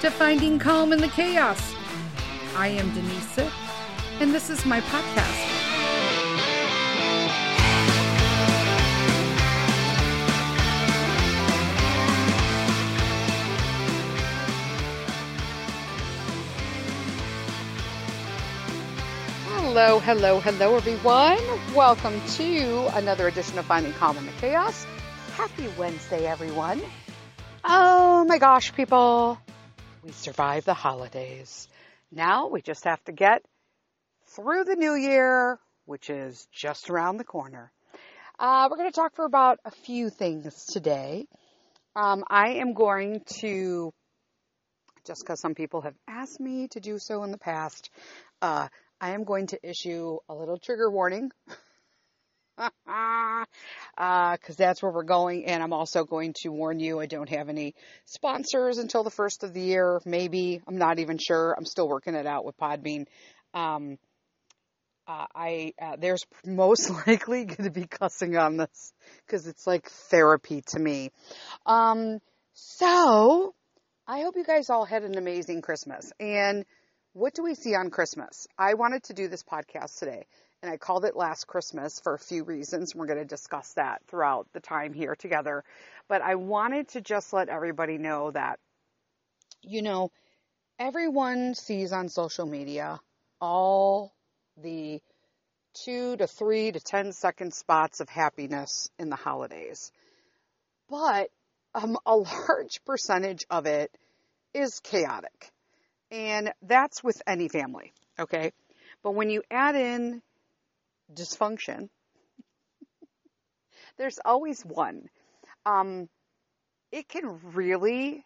to Finding Calm in the Chaos. I am Denise and this is my podcast. Hello, hello, hello, everyone. Welcome to another edition of Finding Calm in the Chaos. Happy Wednesday, everyone. Oh my gosh, people. We survived the holidays. Now we just have to get through the new year, which is just around the corner. Uh, we're going to talk for about a few things today. Um, I am going to, just because some people have asked me to do so in the past, uh, I am going to issue a little trigger warning. because uh, that's where we're going. And I'm also going to warn you I don't have any sponsors until the first of the year. Maybe I'm not even sure. I'm still working it out with Podbean. Um, uh, I uh, there's most likely going to be cussing on this because it's like therapy to me. Um, so I hope you guys all had an amazing Christmas. And what do we see on Christmas? I wanted to do this podcast today and I called it Last Christmas for a few reasons. We're going to discuss that throughout the time here together. But I wanted to just let everybody know that, you know, everyone sees on social media all the two to three to ten second spots of happiness in the holidays. But um, a large percentage of it is chaotic. And that's with any family, okay? But when you add in dysfunction, there's always one. Um, it can really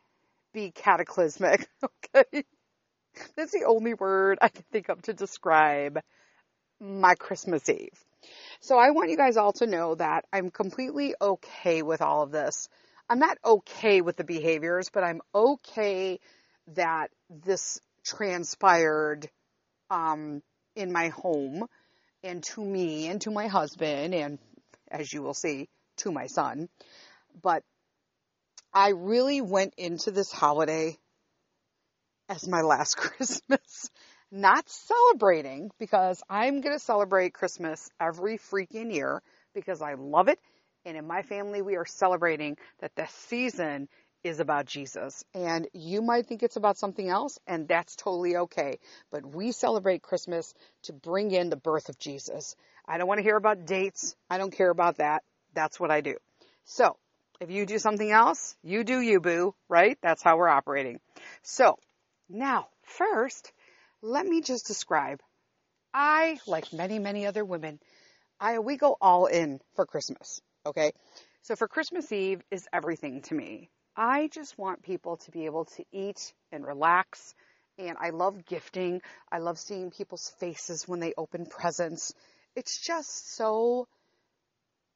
be cataclysmic, okay? That's the only word I can think of to describe my Christmas Eve. So I want you guys all to know that I'm completely okay with all of this. I'm not okay with the behaviors, but I'm okay that this transpired um, in my home and to me and to my husband and as you will see to my son. But I really went into this holiday as my last Christmas, not celebrating because I'm going to celebrate Christmas every freaking year because I love it. And in my family, we are celebrating that the season is about Jesus. And you might think it's about something else, and that's totally okay. But we celebrate Christmas to bring in the birth of Jesus. I don't want to hear about dates. I don't care about that. That's what I do. So, if you do something else, you do you, boo, right? That's how we're operating. So, now, first, let me just describe. I, like many, many other women, I, we go all in for Christmas. Okay. So for Christmas Eve is everything to me. I just want people to be able to eat and relax. And I love gifting. I love seeing people's faces when they open presents. It's just so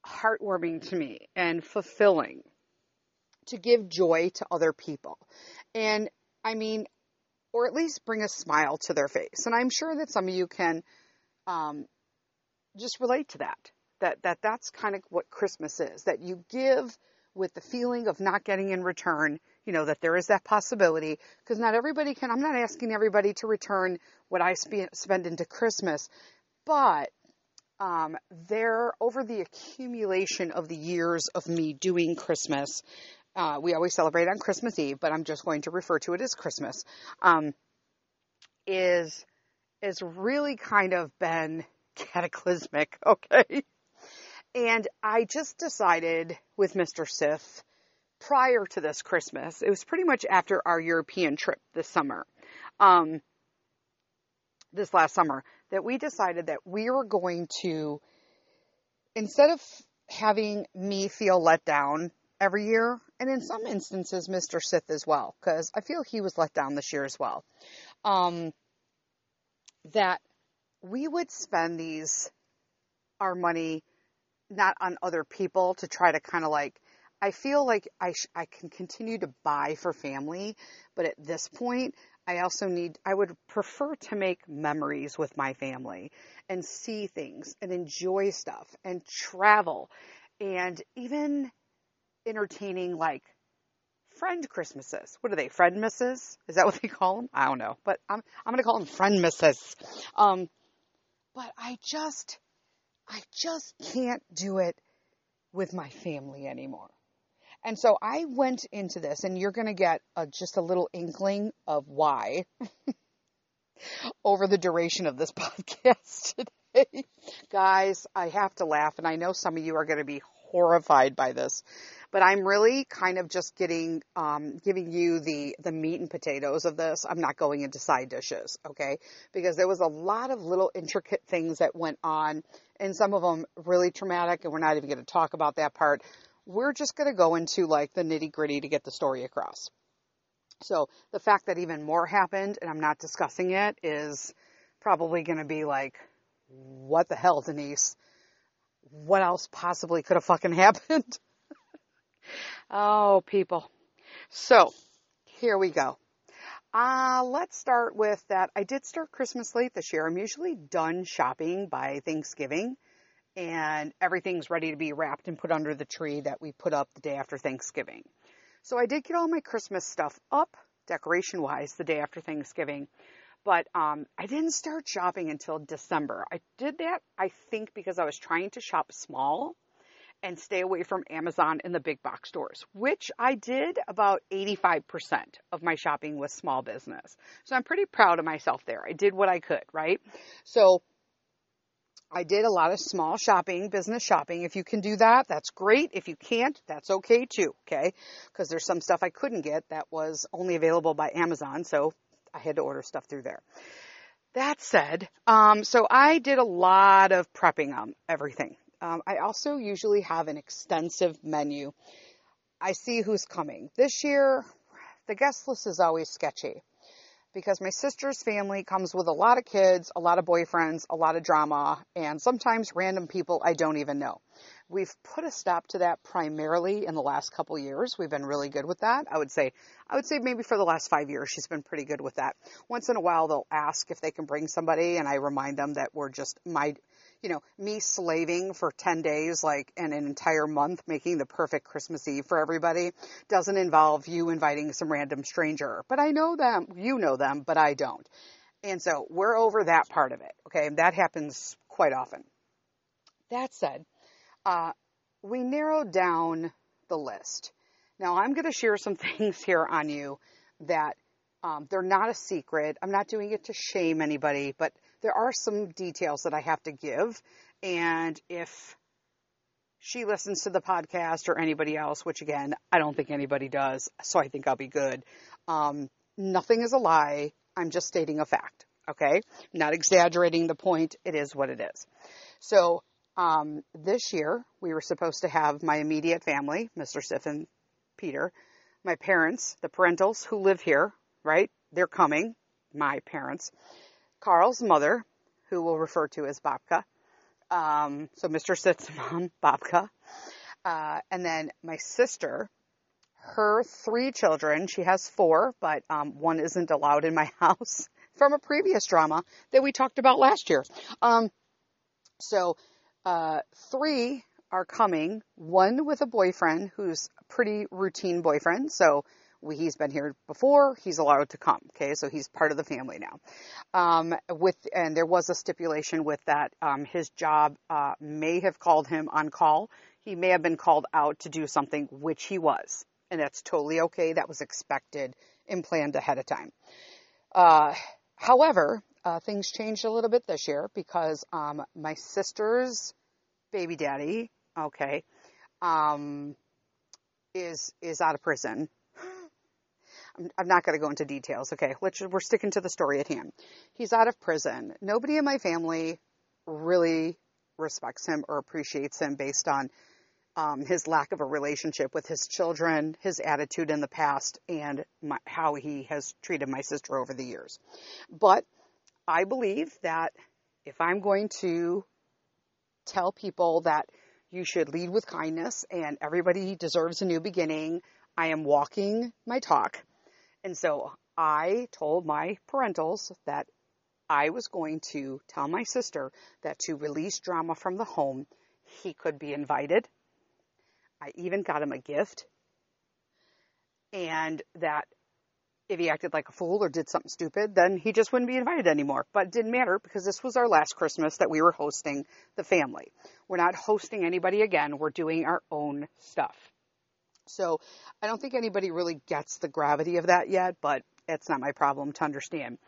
heartwarming to me and fulfilling to give joy to other people. And I mean, or at least bring a smile to their face. And I'm sure that some of you can um, just relate to that. That that that's kind of what Christmas is. That you give with the feeling of not getting in return, you know, that there is that possibility because not everybody can, I'm not asking everybody to return what I sp- spend into Christmas, but um, there, over the accumulation of the years of me doing Christmas, uh, we always celebrate on Christmas Eve, but I'm just going to refer to it as Christmas, um, is, is really kind of been cataclysmic, okay? And I just decided with Mr. Sith prior to this Christmas, it was pretty much after our European trip this summer, um, this last summer, that we decided that we were going to, instead of having me feel let down every year, and in some instances, Mr. Sith as well, because I feel he was let down this year as well, um, that we would spend these, our money not on other people to try to kind of like I feel like I sh- I can continue to buy for family, but at this point I also need I would prefer to make memories with my family and see things and enjoy stuff and travel and even entertaining like friend Christmases. What are they? Friend misses? Is that what they call them? I don't know, but I'm I'm gonna call them friend misses. Um, but I just I just can't do it with my family anymore. And so I went into this, and you're going to get a, just a little inkling of why over the duration of this podcast today. Guys, I have to laugh, and I know some of you are going to be horrified by this, but I'm really kind of just getting, um, giving you the, the meat and potatoes of this. I'm not going into side dishes, okay? Because there was a lot of little intricate things that went on, and some of them really traumatic, and we're not even going to talk about that part. We're just going to go into like the nitty gritty to get the story across. So the fact that even more happened and I'm not discussing it is probably going to be like, what the hell, Denise? What else possibly could have fucking happened? Oh, people. So here we go. Uh, let's start with that. I did start Christmas late this year. I'm usually done shopping by Thanksgiving and everything's ready to be wrapped and put under the tree that we put up the day after Thanksgiving. So I did get all my Christmas stuff up, decoration wise, the day after Thanksgiving. But um, I didn't start shopping until December. I did that, I think, because I was trying to shop small and stay away from Amazon and the big box stores, which I did about 85% of my shopping was small business. So I'm pretty proud of myself there. I did what I could, right? So I did a lot of small shopping, business shopping. If you can do that, that's great. If you can't, that's okay too, okay? Because there's some stuff I couldn't get that was only available by Amazon, so I had to order stuff through there. That said, um, so I did a lot of prepping on everything. Um, I also usually have an extensive menu. I see who's coming. This year, the guest list is always sketchy because my sister's family comes with a lot of kids, a lot of boyfriends, a lot of drama, and sometimes random people I don't even know. We've put a stop to that primarily in the last couple years. We've been really good with that. I would say, I would say maybe for the last five years, she's been pretty good with that. Once in a while, they'll ask if they can bring somebody, and I remind them that we're just my you know, me slaving for 10 days, like, and an entire month making the perfect Christmas Eve for everybody doesn't involve you inviting some random stranger. But I know them, you know them, but I don't. And so we're over that part of it. Okay. And that happens quite often. That said, uh, we narrowed down the list. Now I'm going to share some things here on you that um, they're not a secret. I'm not doing it to shame anybody, but there are some details that I have to give. And if she listens to the podcast or anybody else, which again, I don't think anybody does, so I think I'll be good. Um, nothing is a lie. I'm just stating a fact. Okay. Not exaggerating the point. It is what it is. So, um, this year we were supposed to have my immediate family, Mr. Sith and Peter, my parents, the parentals who live here, right? They're coming, my parents. Carl's mother, who we'll refer to as Babka. Um, so Mr. Sith's mom, Babka. Uh, and then my sister, her three children, she has four, but um, one isn't allowed in my house from a previous drama that we talked about last year. Um, so uh, three are coming, one with a boyfriend who's a pretty routine boyfriend. So we, he's been here before. He's allowed to come. Okay, so he's part of the family now. Um, with and there was a stipulation with that. Um, his job uh, may have called him on call. He may have been called out to do something, which he was, and that's totally okay. That was expected and planned ahead of time. Uh, however, uh, things changed a little bit this year because um, my sister's baby daddy, okay, um, is is out of prison I'm not going to go into details. Okay, let's, we're sticking to the story at hand. He's out of prison. Nobody in my family really respects him or appreciates him based on um, his lack of a relationship with his children, his attitude in the past, and my, how he has treated my sister over the years. But I believe that if I'm going to tell people that you should lead with kindness and everybody deserves a new beginning, I am walking my talk. And so I told my parentals that I was going to tell my sister that to release drama from the home, he could be invited. I even got him a gift. and that if he acted like a fool or did something stupid, then he just wouldn't be invited anymore. But it didn't matter because this was our last Christmas that we were hosting the family. We're not hosting anybody again. We're doing our own stuff. So I don't think anybody really gets the gravity of that yet, but it's not my problem to understand.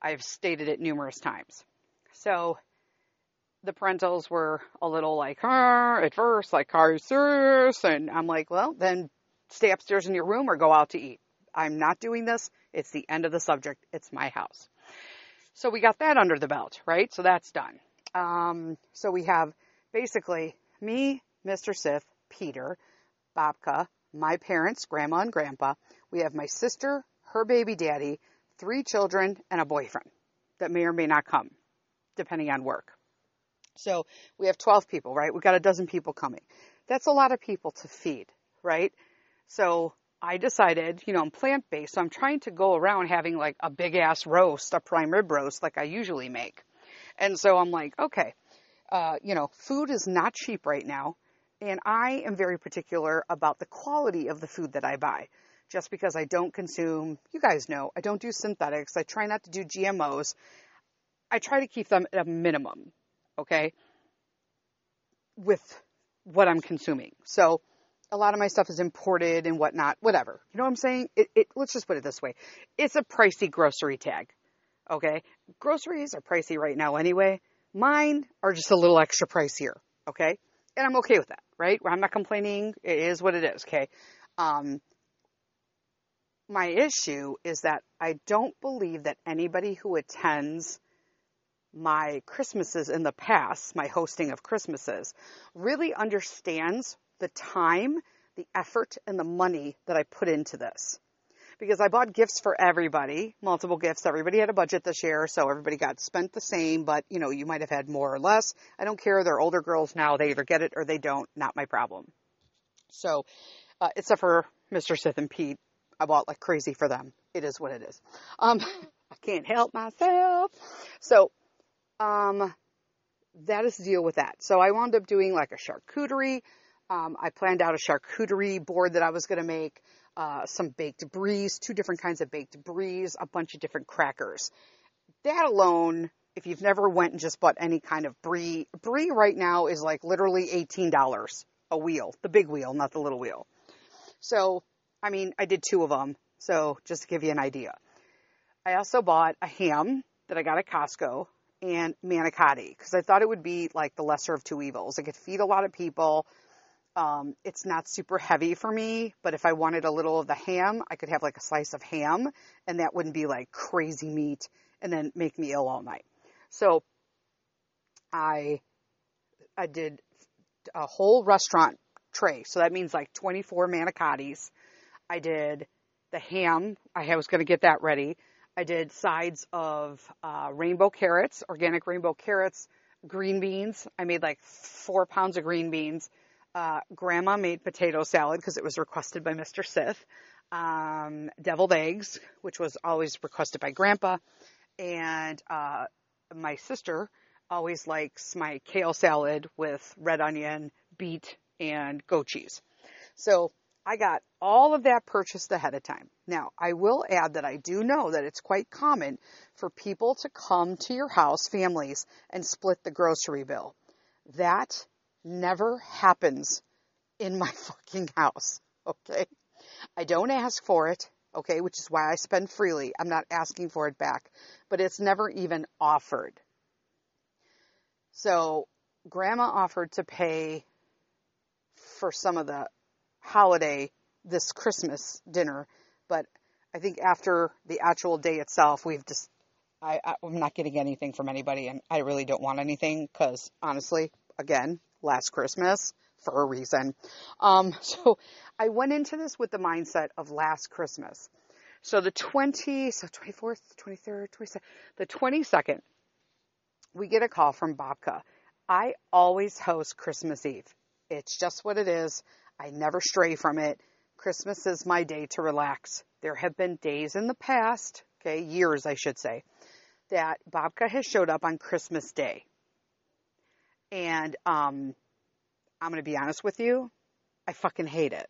I've stated it numerous times. So the parentals were a little like, huh, at first, like, are you serious? And I'm like, well, then stay upstairs in your room or go out to eat. I'm not doing this. It's the end of the subject. It's my house. So we got that under the belt, right? So that's done. Um, so we have basically me, Mr. Sith, Peter, Babka, my parents, grandma and grandpa. We have my sister, her baby daddy, three children, and a boyfriend that may or may not come, depending on work. So we have 12 people, right? We've got a dozen people coming. That's a lot of people to feed, right? So I decided, you know, I'm plant based, so I'm trying to go around having like a big ass roast, a prime rib roast, like I usually make. And so I'm like, okay, uh, you know, food is not cheap right now. And I am very particular about the quality of the food that I buy. Just because I don't consume, you guys know, I don't do synthetics. I try not to do GMOs. I try to keep them at a minimum, okay, with what I'm consuming. So a lot of my stuff is imported and whatnot, whatever. You know what I'm saying? It, it, let's just put it this way. It's a pricey grocery tag, okay? Groceries are pricey right now anyway. Mine are just a little extra pricier, okay? And I'm okay with that, right? I'm not complaining. It is what it is, okay? Um, my issue is that I don't believe that anybody who attends my Christmases in the past, my hosting of Christmases, really understands the time, the effort, and the money that I put into this. Because I bought gifts for everybody, multiple gifts. Everybody had a budget this year, so everybody got spent the same, but you know, you might have had more or less. I don't care. They're older girls now. They either get it or they don't. Not my problem. So, uh, except for Mr. Sith and Pete, I bought like crazy for them. It is what it is. Um, I can't help myself. So, um, that is the deal with that. So I wound up doing like a charcuterie. Um, I planned out a charcuterie board that I was going to make, uh, some baked brie, two different kinds of baked brie, a bunch of different crackers. That alone, if you've never went and just bought any kind of brie, brie right now is like literally $18 a wheel, the big wheel, not the little wheel. So, I mean, I did two of them. So just to give you an idea. I also bought a ham that I got at Costco and manicotti because I thought it would be like the lesser of two evils. It could feed a lot of people. Um, it's not super heavy for me, but if I wanted a little of the ham, I could have like a slice of ham and that wouldn't be like crazy meat and then make me ill all night. So I, I did a whole restaurant tray. So that means like 24 manicottis. I did the ham. I was going to get that ready. I did sides of uh, rainbow carrots, organic rainbow carrots, green beans. I made like four pounds of green beans. Uh, grandma made potato salad because it was requested by Mr. Sith. Um, deviled eggs, which was always requested by grandpa. And uh, my sister always likes my kale salad with red onion, beet, and goat cheese. So I got all of that purchased ahead of time. Now, I will add that I do know that it's quite common for people to come to your house, families, and split the grocery bill. That never happens in my fucking house, okay? I don't ask for it, okay, which is why I spend freely. I'm not asking for it back, but it's never even offered. So, grandma offered to pay for some of the holiday, this Christmas dinner, but I think after the actual day itself, we've just, I, I'm not getting anything from anybody and I really don't want anything because honestly, again, last Christmas for a reason. Um, so I went into this with the mindset of last Christmas. So the 20, so 24th, 23rd, 22nd, the 22nd, we get a call from Babka. I always host Christmas Eve. It's just what it is. I never stray from it. Christmas is my day to relax. There have been days in the past, okay, years I should say, that Babka has showed up on Christmas Day. And um, I'm going to be honest with you, I fucking hate it.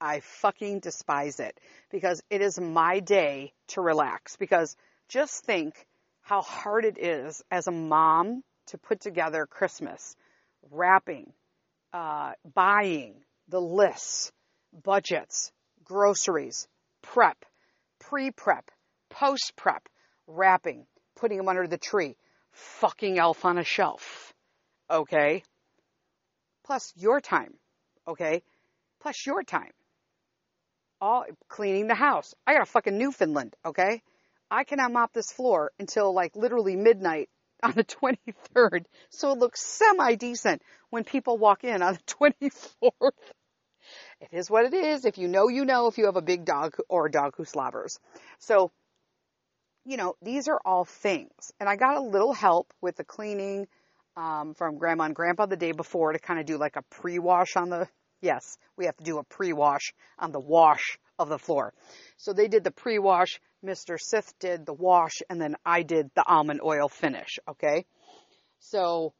I fucking despise it because it is my day to relax. Because just think how hard it is as a mom to put together Christmas, wrapping, uh, buying, the lists, budgets, groceries, prep, pre prep, post prep, wrapping, putting them under the tree, fucking elf on a shelf. Okay? Plus your time. Okay? Plus your time. All cleaning the house. I got a fucking Newfoundland. Okay? I cannot mop this floor until like literally midnight on the 23rd. So it looks semi decent when people walk in on the 24th. It is what it is. If you know, you know if you have a big dog or a dog who slobbers. So, you know, these are all things. And I got a little help with the cleaning um, from grandma and grandpa the day before to kind of do like a pre-wash on the, yes, we have to do a pre-wash on the wash of the floor. So they did the pre-wash, Mr. Sith did the wash, and then I did the almond oil finish, okay? So,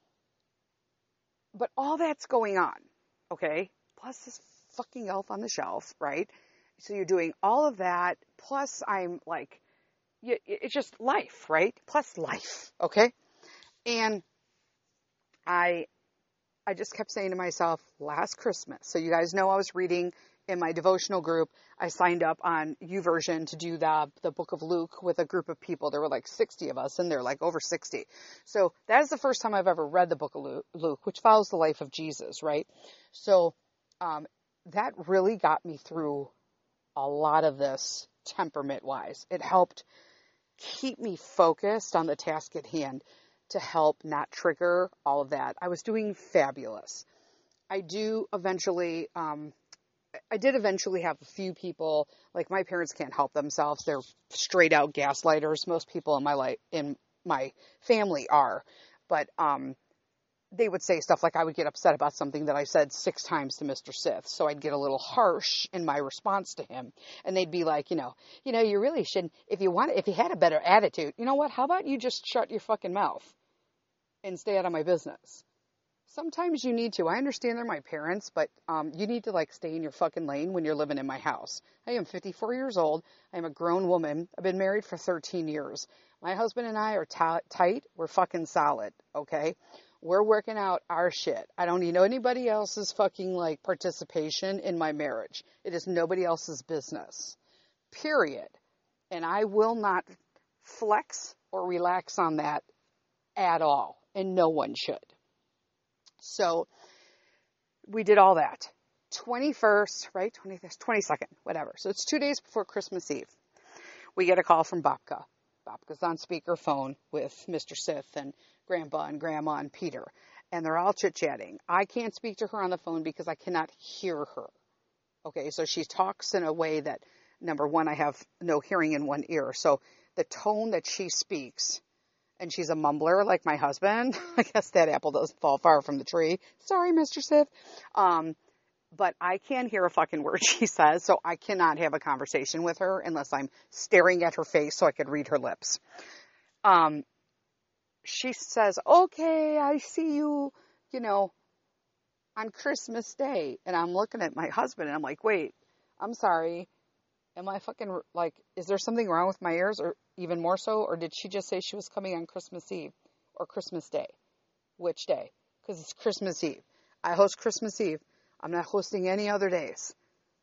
but all that's going on, okay? Plus this fucking elf on the shelf, right? So you're doing all of that, plus I'm like, it's just life, right? Plus life, okay? And I, I just kept saying to myself, last Christmas. So you guys know I was reading in my devotional group. I signed up on YouVersion to do the the Book of Luke with a group of people. There were like 60 of us, and they're like over 60. So that is the first time I've ever read the Book of Luke, which follows the life of Jesus, right? So um, that really got me through a lot of this temperament wise. It helped keep me focused on the task at hand to help not trigger all of that. I was doing fabulous. I do eventually, um, I did eventually have a few people, like my parents can't help themselves. They're straight out gaslighters. Most people in my life, in my family are. But, um, they would say stuff like I would get upset about something that I said six times to Mr. Sith. So I'd get a little harsh in my response to him. And they'd be like, you know, you know, you really shouldn't, if you want, if you had a better attitude, you know what? How about you just shut your fucking mouth and stay out of my business? Sometimes you need to. I understand they're my parents, but um, you need to like stay in your fucking lane when you're living in my house. I am 54 years old. I am a grown woman. I've been married for 13 years. My husband and I are t- tight. We're fucking solid. Okay. We're working out our shit. I don't need anybody else's fucking like participation in my marriage. It is nobody else's business. Period. And I will not flex or relax on that at all. And no one should. So we did all that. 21st, right? 21st, 22nd, whatever. So it's two days before Christmas Eve. We get a call from Babka. Babka's on speakerphone with Mr. Sith and Grandpa and Grandma and Peter, and they're all chit chatting. I can't speak to her on the phone because I cannot hear her. Okay, so she talks in a way that, number one, I have no hearing in one ear. So the tone that she speaks, and she's a mumbler like my husband. I guess that apple doesn't fall far from the tree. Sorry, Mr. Sith. Um, but I can't hear a fucking word she says, so I cannot have a conversation with her unless I'm staring at her face so I could read her lips. Um, she says, okay, I see you, you know, on Christmas Day. And I'm looking at my husband and I'm like, wait, I'm sorry. Am I fucking, like, is there something wrong with my ears or even more so? Or did she just say she was coming on Christmas Eve or Christmas Day? Which day? Because it's Christmas Eve. I host Christmas Eve. I'm not hosting any other days.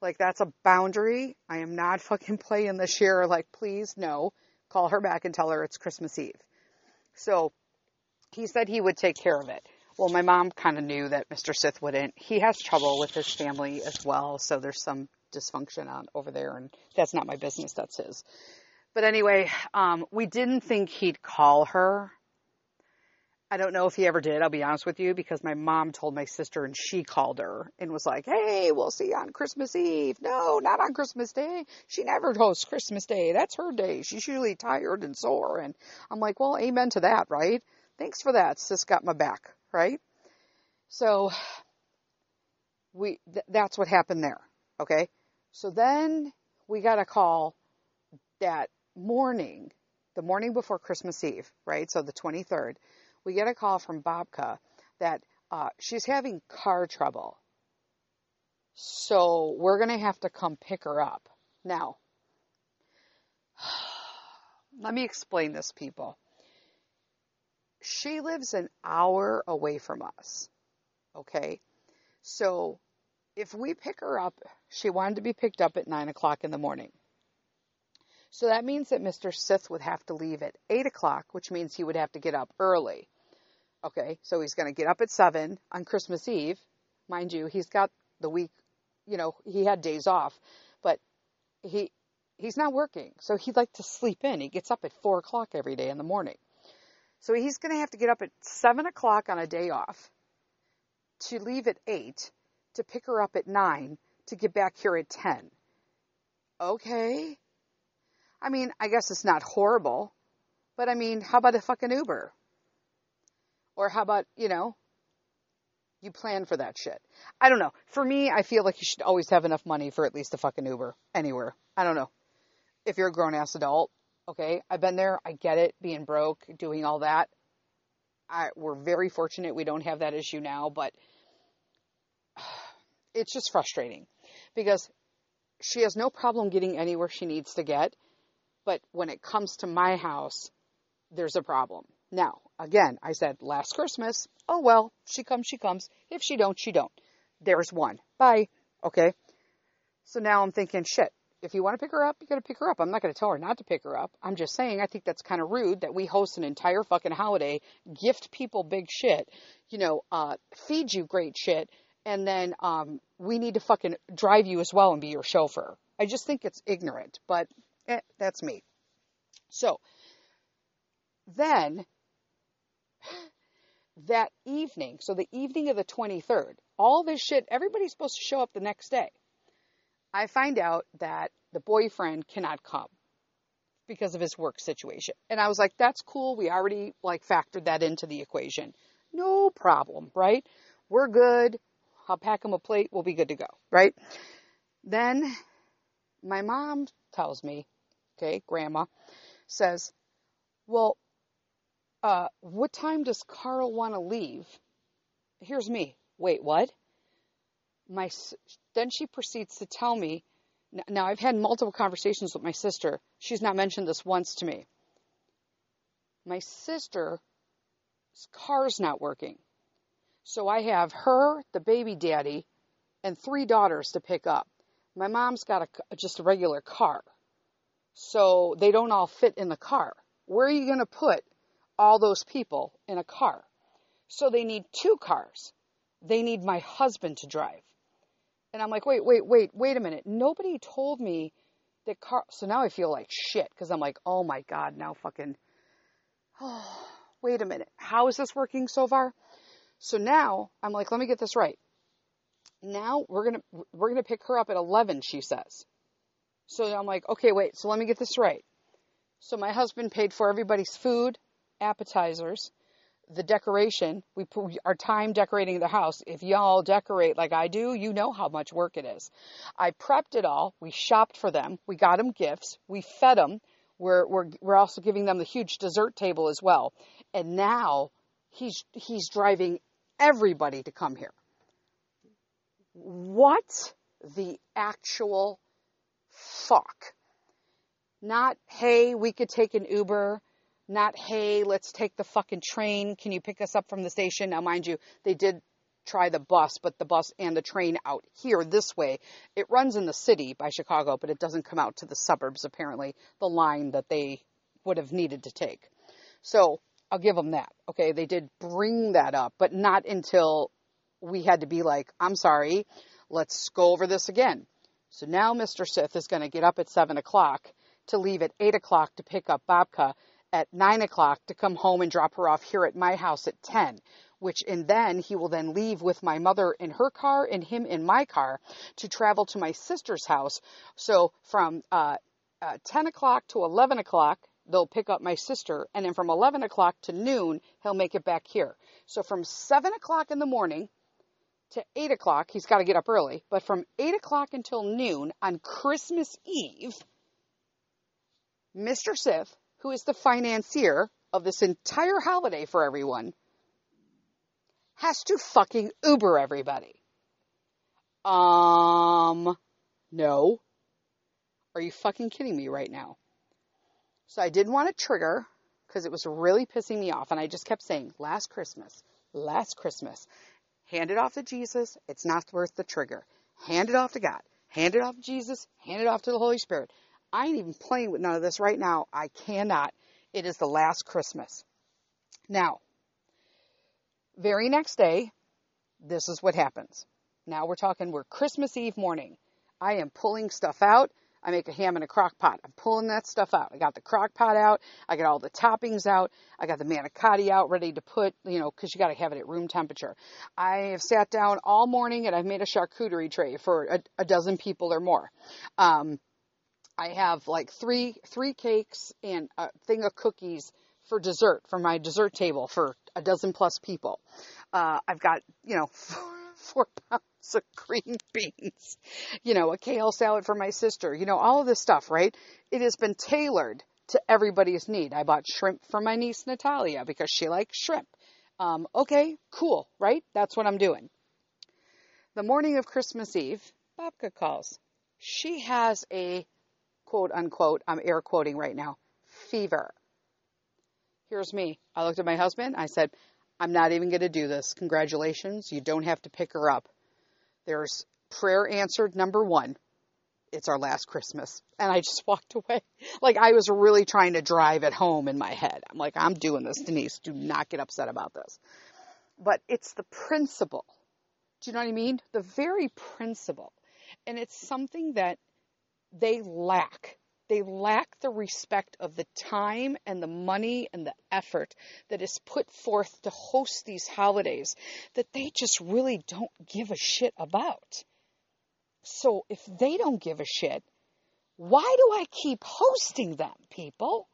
Like, that's a boundary. I am not fucking playing this share. Like, please, no. Call her back and tell her it's Christmas Eve. So he said he would take care of it. Well, my mom kind of knew that Mr. Sith wouldn't. He has trouble with his family as well, so there's some dysfunction on over there, and that's not my business. That's his. But anyway, um, we didn't think he'd call her. I don't know if he ever did, I'll be honest with you, because my mom told my sister and she called her and was like, Hey, we'll see you on Christmas Eve. No, not on Christmas Day. She never hosts Christmas Day. That's her day. She's usually tired and sore. And I'm like, well, amen to that, right? Thanks for that. Sis got my back, right? So we, th- that's what happened there. Okay. So then we got a call that morning, the morning before Christmas Eve, right? So the 23rd we get a call from Babka that uh, she's having car trouble. So we're going to have to come pick her up. Now, let me explain this, people. She lives an hour away from us. Okay? So if we pick her up, she wanted to be picked up at 9 o'clock in the morning. So that means that Mr. Sith would have to leave at 8 o'clock, which means he would have to get up early. Okay, so he's going to get up at 7 on Christmas Eve. Mind you, he's got the week, you know, he had days off, but he he's not working. So he'd like to sleep in. He gets up at 4 o'clock every day in the morning. So he's going to have to get up at 7 o'clock on a day off to leave at 8 to pick her up at 9 to get back here at 10. Okay. I mean, I guess it's not horrible, but I mean, how about a fucking Uber? Or how about, you know, you plan for that shit. I don't know. For me, I feel like you should always have enough money for at least a fucking Uber anywhere. I don't know. If you're a grown ass adult, okay, I've been there. I get it, being broke, doing all that. I, we're very fortunate we don't have that issue now, but it's just frustrating because she has no problem getting anywhere she needs to get. But when it comes to my house, there's a problem. Now, again, I said last Christmas, oh well, she comes, she comes. If she don't, she don't. There's one. Bye. Okay. So now I'm thinking, shit, if you want to pick her up, you got to pick her up. I'm not going to tell her not to pick her up. I'm just saying I think that's kind of rude that we host an entire fucking holiday, gift people big shit, you know, uh, feed you great shit, and then um, we need to fucking drive you as well and be your chauffeur. I just think it's ignorant, but eh, that's me. So then that evening, so the evening of the 23rd, all this shit, everybody's supposed to show up the next day. I find out that the boyfriend cannot come because of his work situation. And I was like, that's cool. We already like factored that into the equation. No problem, right? We're good. I'll pack him a plate. We'll be good to go, right? Then my mom tells me, okay, grandma says, well, uh, what time does Carl want to leave? Here's me. Wait, what? My, then she proceeds to tell me, now I've had multiple conversations with my sister. She's not mentioned this once to me. My sister's car's not working. So I have her, the baby daddy, and three daughters to pick up. My mom's got a, just a regular car. So they don't all fit in the car. Where are you going to put all those people in a car? So they need two cars. They need my husband to drive. And I'm like, wait, wait, wait, wait a minute. Nobody told me that car. So now I feel like shit because I'm like, oh my God, now fucking. Oh, wait a minute. How is this working so far? So now I'm like, let me get this right. Now we're going to, we're going to pick her up at 11, she says. So I'm like, okay, wait, so let me get this right. So my husband paid for everybody's food, appetizers, the decoration. We put our time decorating the house. If y'all decorate like I do, you know how much work it is. I prepped it all. We shopped for them. We got them gifts. We fed them. We're, we're, we're also giving them the huge dessert table as well. And now he's, he's driving everybody to come here. What the actual fuck? Not, hey, we could take an Uber. Not, hey, let's take the fucking train. Can you pick us up from the station? Now, mind you, they did try the bus, but the bus and the train out here this way. It runs in the city by Chicago, but it doesn't come out to the suburbs, apparently, the line that they would have needed to take. So I'll give them that. Okay, they did bring that up, but not until we had to be like, I'm sorry, let's go over this again. So now Mr. Sith is going to get up at 7 o'clock to leave at 8 o'clock to pick up Babka at 9 o'clock to come home and drop her off here at my house at 10 which and then he will then leave with my mother in her car and him in my car to travel to my sister's house. So from uh, uh, 10 o'clock to 11 o'clock, they'll pick up my sister, and then from 11 o'clock to noon, he'll make it back here. So from 7 o'clock in the morning to 8 o'clock, he's got to get up early, but from 8 o'clock until noon on Christmas Eve, Mr. Sith, who is the financier of this entire holiday for everyone, has to fucking Uber everybody. Um, no. Are you fucking kidding me right now? So I didn't want to trigger because it was really pissing me off. And I just kept saying, last Christmas, last Christmas, hand it off to Jesus. It's not worth the trigger. Hand it off to God. Hand it off to Jesus. Hand it off to the Holy Spirit. I ain't even playing with none of this right now. I cannot. It is the last Christmas. Now, very next day, this is what happens. Now we're talking, we're Christmas Eve morning. I am pulling stuff out. I make a ham in a crock pot. I'm pulling that stuff out. I got the crock pot out. I got all the toppings out. I got the manicotti out ready to put, you know, because you got to have it at room temperature. I have sat down all morning and I've made a charcuterie tray for a, a dozen people or more. Um, I have like three three cakes and a thing of cookies for dessert for my dessert table for a dozen plus people. Uh, I've got you know four, four pounds of green beans, you know a kale salad for my sister, you know all of this stuff, right? It has been tailored to everybody's need. I bought shrimp for my niece Natalia because she likes shrimp. Um, okay, cool, right? That's what I'm doing. The morning of Christmas Eve, Babka calls. She has a quote unquote, I'm air quoting right now, fever. Here's me. I looked at my husband. I said, I'm not even going to do this. Congratulations. You don't have to pick her up. There's prayer answered number one. It's our last Christmas. And I just walked away. Like I was really trying to drive it home in my head. I'm like, I'm doing this, Denise. Do not get upset about this. But it's the principle. Do you know what I mean? The very principle. And it's something that they lack. They lack the respect of the time and the money and the effort that is put forth to host these holidays that they just really don't give a shit about. So if they don't give a shit, why do I keep hosting them, people?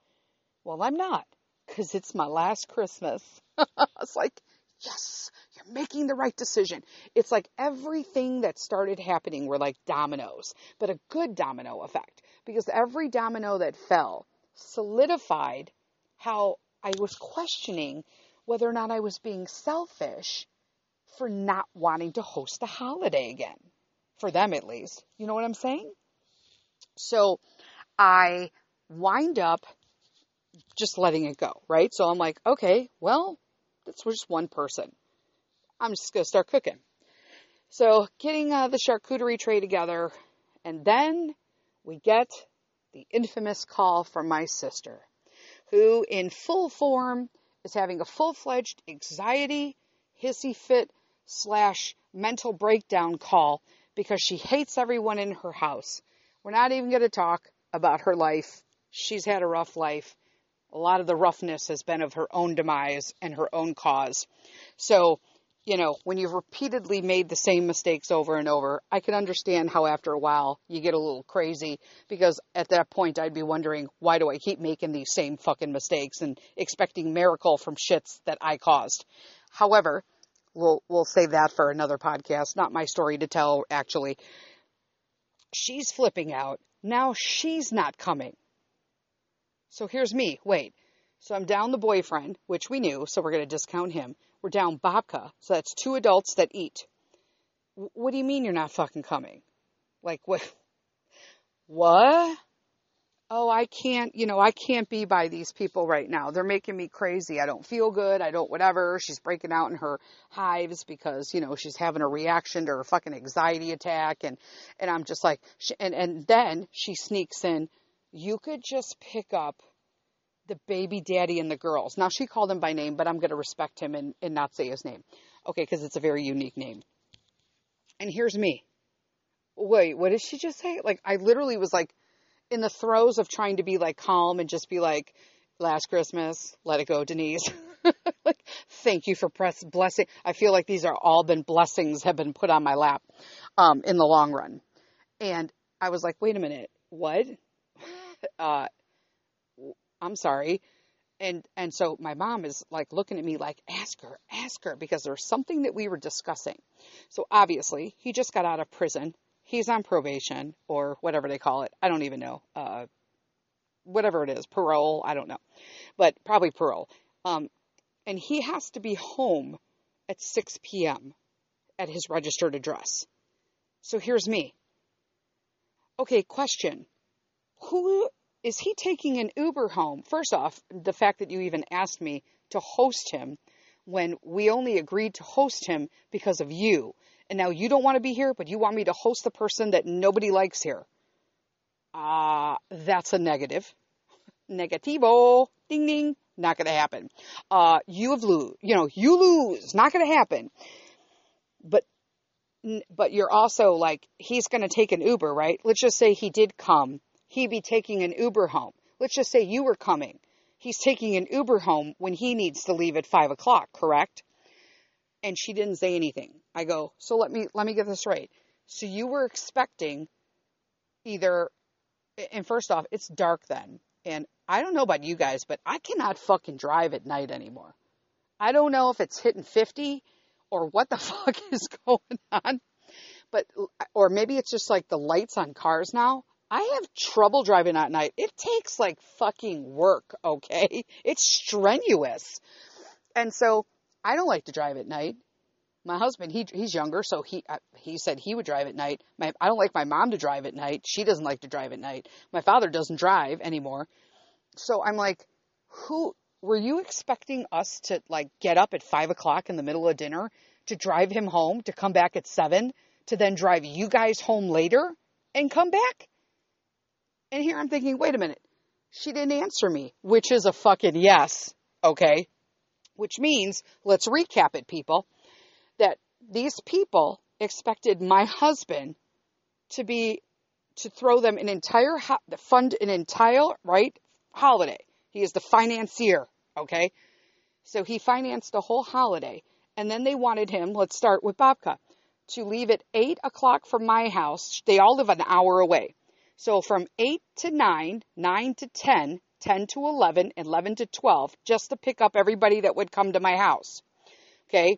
Well, I'm not, because it's my last Christmas. it's like, yes, you're making the right decision. It's like everything that started happening were like dominoes, but a good domino effect because every domino that fell solidified how I was questioning whether or not I was being selfish for not wanting to host a holiday again. For them at least. You know what I'm saying? So I wind up just letting it go, right? So I'm like, okay, well, that's just one person. I'm just going to start cooking. So getting uh, the charcuterie tray together, and then we get the infamous call from my sister, who in full form is having a full-fledged anxiety, hissy fit slash mental breakdown call because she hates everyone in her house. We're not even going to talk about her life. She's had a rough life. A lot of the roughness has been of her own demise and her own cause. So you know, when you've repeatedly made the same mistakes over and over, I can understand how after a while you get a little crazy because at that point I'd be wondering, why do I keep making these same fucking mistakes and expecting miracle from shits that I caused? However, we'll, we'll save that for another podcast. Not my story to tell, actually. She's flipping out. Now she's not coming. So here's me. Wait. So I'm down the boyfriend, which we knew, so we're going to discount him. We're down babka, so that's two adults that eat. what do you mean you're not fucking coming? Like what? What? Oh, I can't, you know, I can't be by these people right now. They're making me crazy. I don't feel good. I don't whatever. She's breaking out in her hives because, you know, she's having a reaction to her fucking anxiety attack and and I'm just like and and then she sneaks in, you could just pick up the baby daddy and the girls. Now she called him by name, but I'm going to respect him and, and not say his name. Okay, because it's a very unique name. And here's me. Wait, what did she just say? Like, I literally was like in the throes of trying to be like calm and just be like, last Christmas, let it go, Denise. like, thank you for press blessing. I feel like these are all been blessings have been put on my lap, um, in the long run. And I was like, wait a minute, what? Uh, I'm sorry. And and so my mom is like looking at me like, ask her, ask her, because there's something that we were discussing. So obviously he just got out of prison. He's on probation or whatever they call it. I don't even know. Uh, whatever it is, parole. I don't know, but probably parole. Um, and he has to be home at 6 p.m. at his registered address. So here's me. Okay, question. Who is he taking an Uber home? First off, the fact that you even asked me to host him when we only agreed to host him because of you. And now you don't want to be here, but you want me to host the person that nobody likes here. Ah, uh, that's a negative. Negativo. Ding ding. Not going to happen. Uh, you have lose. You know, you lose. Not going to happen. But, but you're also like, he's going to take an Uber, right? Let's just say he did come. He'd be taking an Uber home. Let's just say you were coming. He's taking an Uber home when he needs to leave at five o'clock, correct? And she didn't say anything. I go, so let me, let me get this right. So you were expecting either, and first off, it's dark then. And I don't know about you guys, but I cannot fucking drive at night anymore. I don't know if it's hitting 50 or what the fuck is going on. But, or maybe it's just like the lights on cars now. I have trouble driving at night. It takes like fucking work, okay? It's strenuous. And so I don't like to drive at night. My husband, he he's younger, so he uh, he said he would drive at night. My I don't like my mom to drive at night. She doesn't like to drive at night. My father doesn't drive anymore. So I'm like, who were you expecting us to like get up at five o'clock in the middle of dinner to drive him home to come back at seven to then drive you guys home later and come back? And here I'm thinking, wait a minute, she didn't answer me, which is a fucking yes, okay? Which means, let's recap it, people, that these people expected my husband to be, to throw them an entire, fund an entire, right, holiday. He is the financier, okay? So he financed a whole holiday. And then they wanted him, let's start with Babka, to leave at 8 o'clock from my house. They all live an hour away. So from 8 to 9, 9 to 10, 10 to 11, 11 to 12, just to pick up everybody that would come to my house. Okay?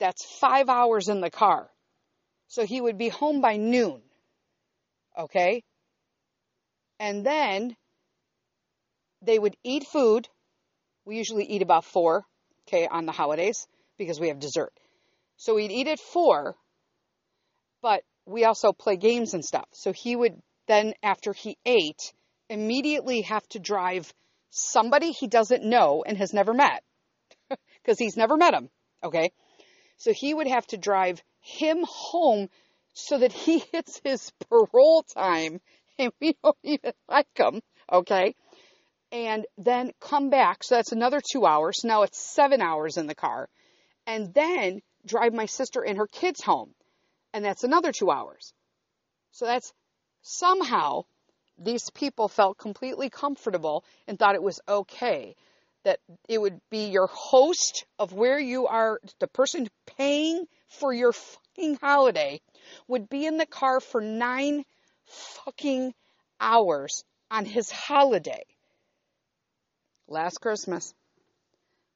That's five hours in the car. So he would be home by noon. Okay? And then they would eat food. We usually eat about four, okay, on the holidays because we have dessert. So we'd eat at four, but we also play games and stuff. So he would then, after he ate, immediately have to drive somebody he doesn't know and has never met because he's never met him. Okay. So he would have to drive him home so that he hits his parole time and we don't even like him. Okay. And then come back. So that's another two hours. Now it's seven hours in the car. And then drive my sister and her kids home. And that's another two hours. So that's somehow these people felt completely comfortable and thought it was okay that it would be your host of where you are, the person paying for your fucking holiday would be in the car for nine fucking hours on his holiday. Last Christmas.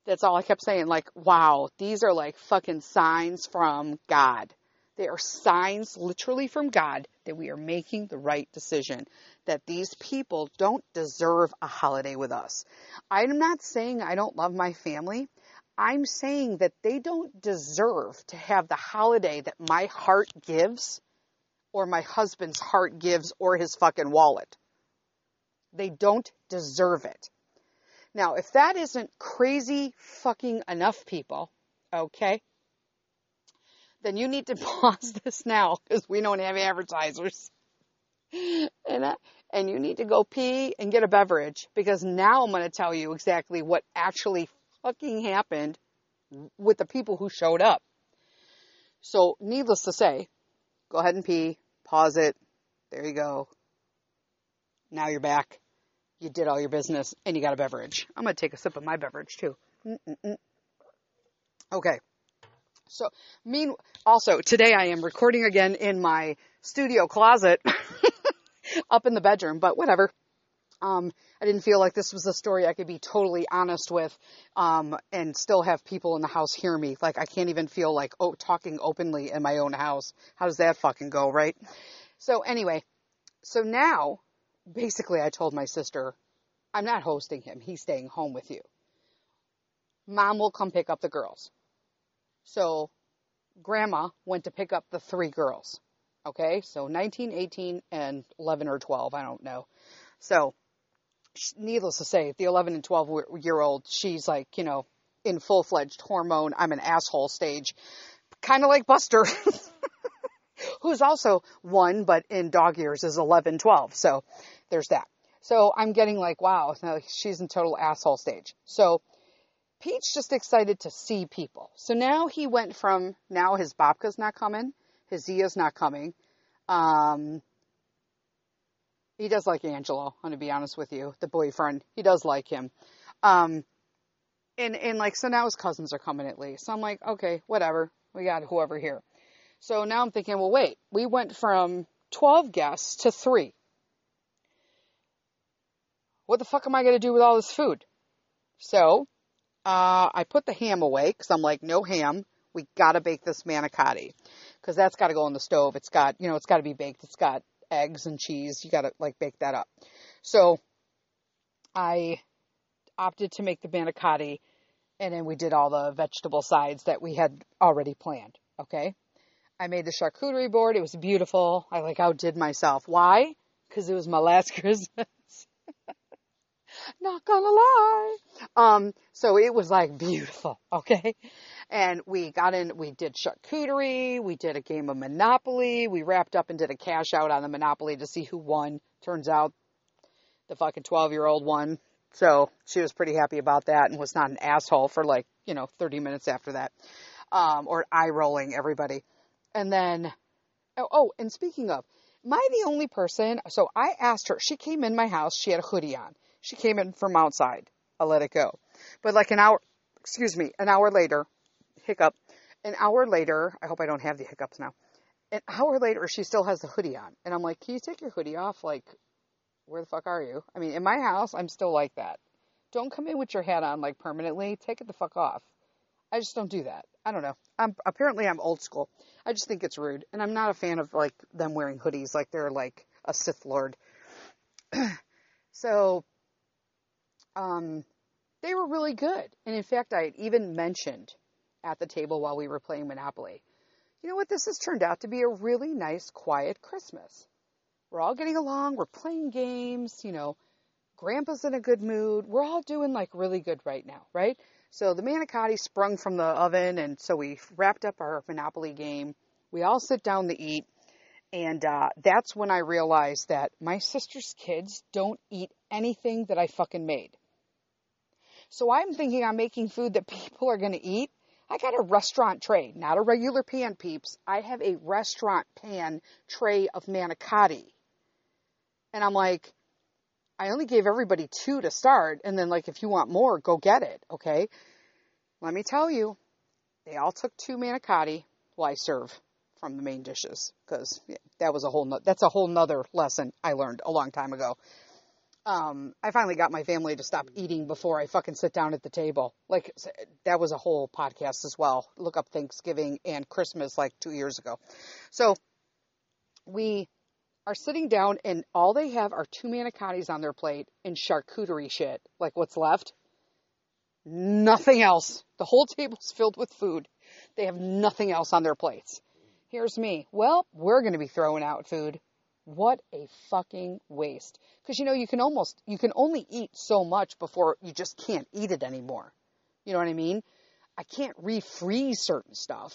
That's all I kept saying. Like, wow, these are like fucking signs from God. They are signs literally from God that we are making the right decision, that these people don't deserve a holiday with us. I'm not saying I don't love my family. I'm saying that they don't deserve to have the holiday that my heart gives or my husband's heart gives or his fucking wallet. They don't deserve it. Now, if that isn't crazy fucking enough people, okay, then you need to pause this now because we don't have advertisers. And, uh, and you need to go pee and get a beverage because now I'm going to tell you exactly what actually fucking happened with the people who showed up. So, needless to say, go ahead and pee, pause it. There you go. Now you're back. You did all your business and you got a beverage. I'm going to take a sip of my beverage too. Mm-mm-mm. Okay. So, mean also today I am recording again in my studio closet up in the bedroom, but whatever. Um, I didn't feel like this was a story I could be totally honest with, um, and still have people in the house hear me. Like I can't even feel like oh talking openly in my own house. How does that fucking go, right? So anyway, so now basically I told my sister, I'm not hosting him. He's staying home with you. Mom will come pick up the girls. So grandma went to pick up the three girls. Okay, so 19, 18, and 11 or 12, I don't know. So, needless to say, the 11 and 12 year old, she's like, you know, in full fledged hormone, I'm an asshole stage. Kind of like Buster, who's also one, but in dog years is 11, 12. So, there's that. So, I'm getting like, wow, she's in total asshole stage. So, Pete's just excited to see people. So now he went from now his babka's not coming, his Zia's not coming. Um, he does like Angelo, I'm gonna be honest with you, the boyfriend. He does like him. Um, and and like so now his cousins are coming at least. So I'm like, okay, whatever. We got whoever here. So now I'm thinking, well, wait, we went from 12 guests to three. What the fuck am I gonna do with all this food? So uh, I put the ham away because I'm like, no ham. We gotta bake this manicotti because that's got to go on the stove. It's got, you know, it's got to be baked. It's got eggs and cheese. You gotta like bake that up. So I opted to make the manicotti and then we did all the vegetable sides that we had already planned. Okay. I made the charcuterie board. It was beautiful. I like outdid myself. Why? Because it was my last Christmas. Not gonna lie. Um, so it was like beautiful, okay? And we got in, we did charcuterie, we did a game of Monopoly, we wrapped up and did a cash out on the Monopoly to see who won. Turns out the fucking 12 year old won. So she was pretty happy about that and was not an asshole for like, you know, 30 minutes after that. Um, or eye rolling everybody. And then, oh, oh, and speaking of, am I the only person? So I asked her, she came in my house, she had a hoodie on. She came in from outside. I let it go. But like an hour, excuse me, an hour later, hiccup, an hour later, I hope I don't have the hiccups now. An hour later, she still has the hoodie on. And I'm like, can you take your hoodie off? Like, where the fuck are you? I mean, in my house, I'm still like that. Don't come in with your hat on like permanently. Take it the fuck off. I just don't do that. I don't know. I'm apparently I'm old school. I just think it's rude, and I'm not a fan of like them wearing hoodies like they're like a Sith Lord. so um, they were really good. And in fact, I had even mentioned at the table while we were playing Monopoly, you know what? This has turned out to be a really nice, quiet Christmas. We're all getting along. We're playing games. You know, Grandpa's in a good mood. We're all doing like really good right now, right? So the manicotti sprung from the oven, and so we wrapped up our Monopoly game. We all sit down to eat, and uh, that's when I realized that my sister's kids don't eat anything that I fucking made. So I'm thinking I'm making food that people are going to eat. I got a restaurant tray, not a regular pan peeps. I have a restaurant pan tray of manicotti. And I'm like, I only gave everybody two to start. And then like, if you want more, go get it. Okay. Let me tell you, they all took two manicotti. Well, I serve from the main dishes because that was a whole, no- that's a whole nother lesson I learned a long time ago um, I finally got my family to stop eating before I fucking sit down at the table. Like that was a whole podcast as well. Look up Thanksgiving and Christmas like two years ago. So we are sitting down and all they have are two manicottis on their plate and charcuterie shit. Like what's left? Nothing else. The whole table's filled with food. They have nothing else on their plates. Here's me. Well, we're going to be throwing out food. What a fucking waste. Because you know, you can almost, you can only eat so much before you just can't eat it anymore. You know what I mean? I can't refreeze certain stuff.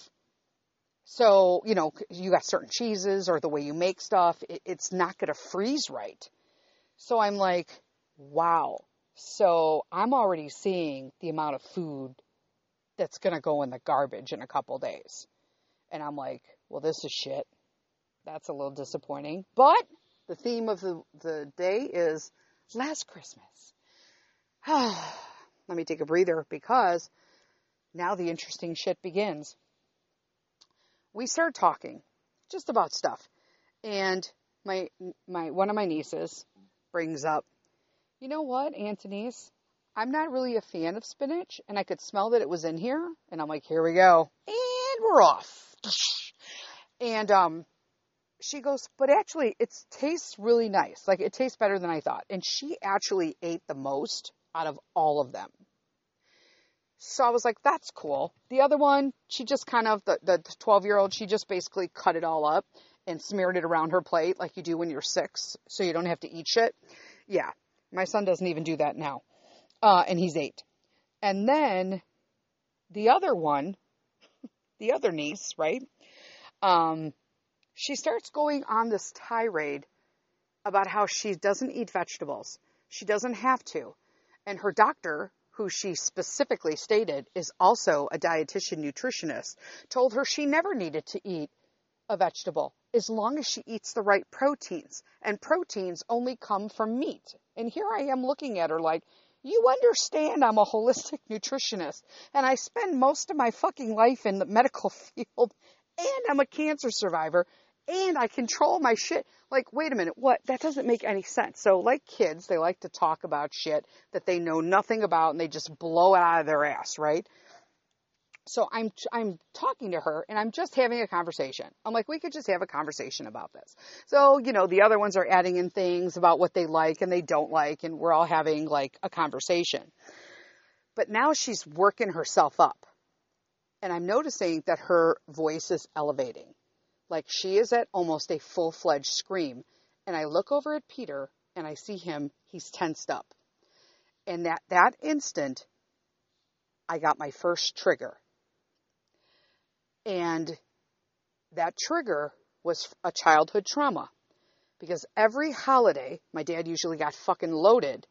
So, you know, you got certain cheeses or the way you make stuff, it, it's not going to freeze right. So I'm like, wow. So I'm already seeing the amount of food that's going to go in the garbage in a couple days. And I'm like, well, this is shit. That's a little disappointing. But the theme of the, the day is last Christmas. Let me take a breather because now the interesting shit begins. We start talking just about stuff. And my my one of my nieces brings up, "You know what, Aunt Denise? I'm not really a fan of spinach and I could smell that it was in here." And I'm like, "Here we go." And we're off. And um she goes, but actually it tastes really nice. Like it tastes better than I thought. And she actually ate the most out of all of them. So I was like, that's cool. The other one, she just kind of, the, the 12 year old, she just basically cut it all up and smeared it around her plate like you do when you're six, so you don't have to eat shit. Yeah, my son doesn't even do that now. Uh, and he's eight. And then the other one, the other niece, right? Um, she starts going on this tirade about how she doesn't eat vegetables. She doesn't have to. And her doctor, who she specifically stated is also a dietitian nutritionist, told her she never needed to eat a vegetable as long as she eats the right proteins. And proteins only come from meat. And here I am looking at her like, you understand I'm a holistic nutritionist and I spend most of my fucking life in the medical field and I'm a cancer survivor and I control my shit. Like, wait a minute, what? That doesn't make any sense. So, like kids, they like to talk about shit that they know nothing about and they just blow it out of their ass, right? So I'm I'm talking to her and I'm just having a conversation. I'm like, we could just have a conversation about this. So, you know, the other ones are adding in things about what they like and they don't like and we're all having like a conversation. But now she's working herself up. And I'm noticing that her voice is elevating like she is at almost a full fledged scream. And I look over at Peter and I see him, he's tensed up. And that, that instant, I got my first trigger. And that trigger was a childhood trauma. Because every holiday, my dad usually got fucking loaded.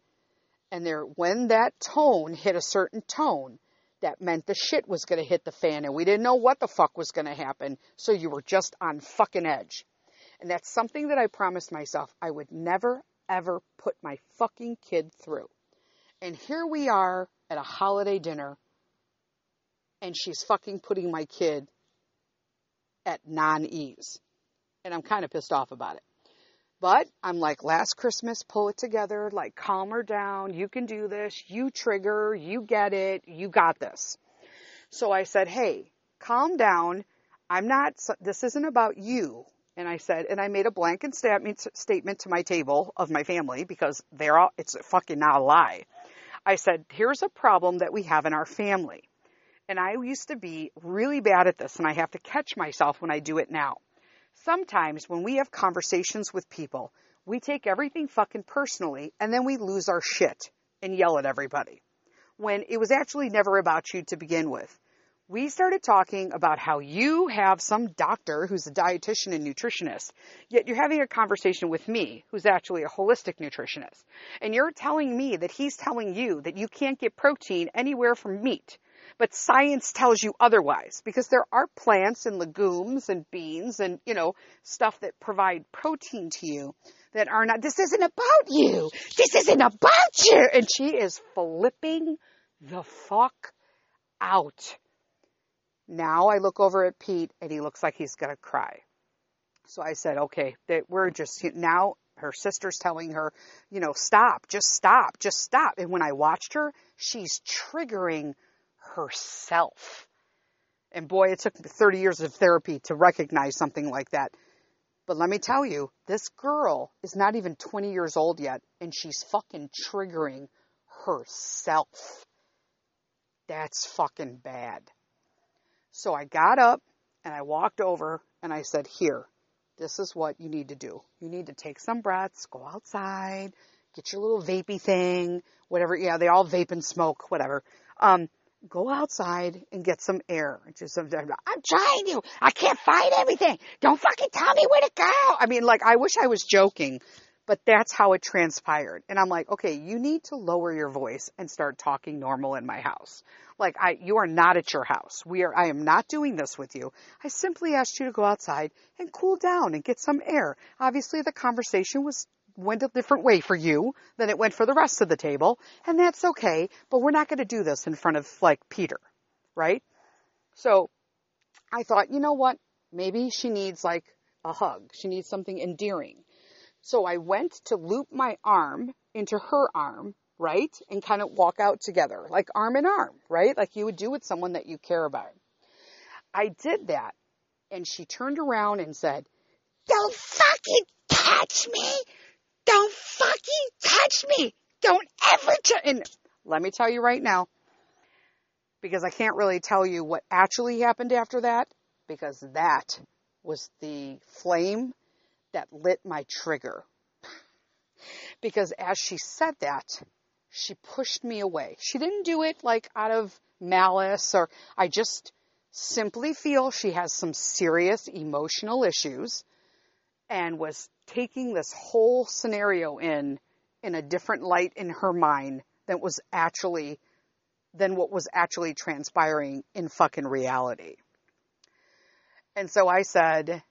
And there, when that tone hit a certain tone, that meant the shit was going to hit the fan and we didn't know what the fuck was going to happen. So you were just on fucking edge. And that's something that I promised myself I would never, ever put my fucking kid through. And here we are at a holiday dinner and she's fucking putting my kid at non ease. And I'm kind of pissed off about it. But I'm like, last Christmas, pull it together, like calm her down. You can do this. You trigger. You get it. You got this. So I said, hey, calm down. I'm not, this isn't about you. And I said, and I made a blanket statement, statement to my table of my family because they're all, it's fucking not a lie. I said, here's a problem that we have in our family. And I used to be really bad at this and I have to catch myself when I do it now. Sometimes when we have conversations with people, we take everything fucking personally and then we lose our shit and yell at everybody. When it was actually never about you to begin with. We started talking about how you have some doctor who's a dietitian and nutritionist, yet you're having a conversation with me, who's actually a holistic nutritionist. And you're telling me that he's telling you that you can't get protein anywhere from meat but science tells you otherwise because there are plants and legumes and beans and, you know, stuff that provide protein to you that are not, this isn't about you. This isn't about you. And she is flipping the fuck out. Now I look over at Pete and he looks like he's going to cry. So I said, okay, that we're just now her sister's telling her, you know, stop, just stop, just stop. And when I watched her, she's triggering herself. And boy, it took 30 years of therapy to recognize something like that. But let me tell you, this girl is not even 20 years old yet, and she's fucking triggering herself. That's fucking bad. So I got up and I walked over and I said, Here, this is what you need to do. You need to take some breaths, go outside, get your little vapey thing, whatever. Yeah, they all vape and smoke, whatever. Um, go outside and get some air. Just some, I'm trying to. I can't find everything. Don't fucking tell me where to go. I mean, like, I wish I was joking, but that's how it transpired. And I'm like, okay, you need to lower your voice and start talking normal in my house. Like, I, you are not at your house. We are, I am not doing this with you. I simply asked you to go outside and cool down and get some air. Obviously, the conversation was went a different way for you than it went for the rest of the table, and that's okay, but we're not going to do this in front of like Peter, right? So I thought, you know what? Maybe she needs like a hug. She needs something endearing. So I went to loop my arm into her arm, right? And kind of walk out together, like arm in arm, right? Like you would do with someone that you care about. I did that and she turned around and said, don't fucking touch me. Don't fucking touch me. Don't ever touch. And let me tell you right now, because I can't really tell you what actually happened after that, because that was the flame that lit my trigger. Because as she said that, she pushed me away. She didn't do it like out of malice or I just simply feel she has some serious emotional issues and was taking this whole scenario in in a different light in her mind than was actually than what was actually transpiring in fucking reality. And so I said,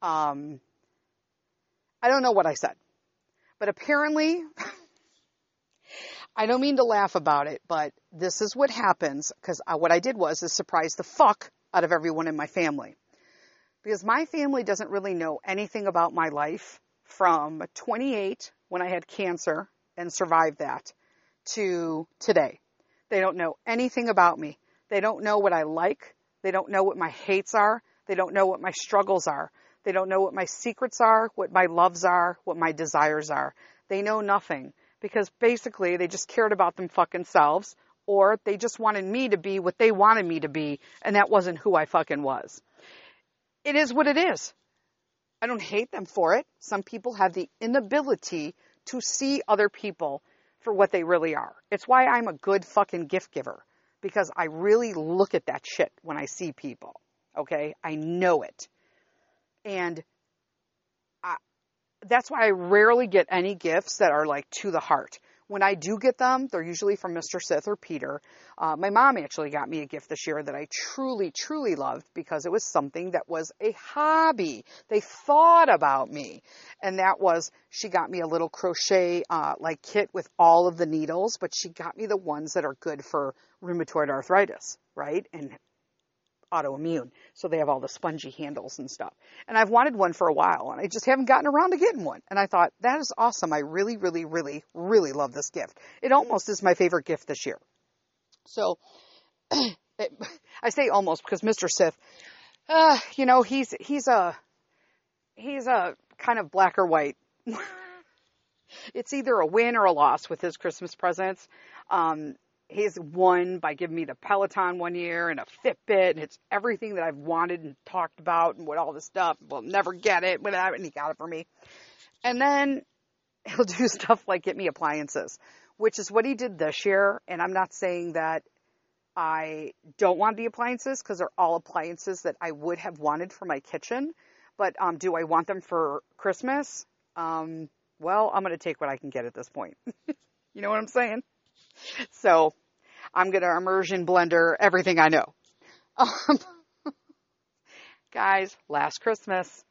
um, I don't know what I said, but apparently, I don't mean to laugh about it, but this is what happens because what I did was is surprise the fuck out of everyone in my family. Because my family doesn't really know anything about my life from 28 when I had cancer and survived that to today. They don't know anything about me. They don't know what I like. They don't know what my hates are. They don't know what my struggles are. They don't know what my secrets are, what my loves are, what my desires are. They know nothing because basically they just cared about them fucking selves or they just wanted me to be what they wanted me to be and that wasn't who I fucking was. It is what it is. I don't hate them for it. Some people have the inability to see other people for what they really are. It's why I'm a good fucking gift giver because I really look at that shit when I see people. Okay? I know it. And I, that's why I rarely get any gifts that are like to the heart. When I do get them, they're usually from Mr. Sith or Peter. Uh, my mom actually got me a gift this year that I truly, truly loved because it was something that was a hobby. They thought about me. And that was, she got me a little crochet, uh, like kit with all of the needles, but she got me the ones that are good for rheumatoid arthritis, right? And autoimmune. So they have all the spongy handles and stuff. And I've wanted one for a while and I just haven't gotten around to getting one. And I thought, that is awesome. I really, really, really, really love this gift. It almost is my favorite gift this year. So it, I say almost because Mr. Sith, uh, you know, he's, he's a, he's a kind of black or white. it's either a win or a loss with his Christmas presents. Um, he's won by giving me the Peloton one year and a Fitbit, and it's everything that I've wanted and talked about and what all this stuff. We'll never get it, whatever, and he got it for me. And then he'll do stuff like get me appliances, which is what he did this year. And I'm not saying that I don't want the appliances because they're all appliances that I would have wanted for my kitchen. But um, do I want them for Christmas? Um, well, I'm going to take what I can get at this point. you know what I'm saying? So I'm going to immersion blender everything I know. Um, guys, last Christmas.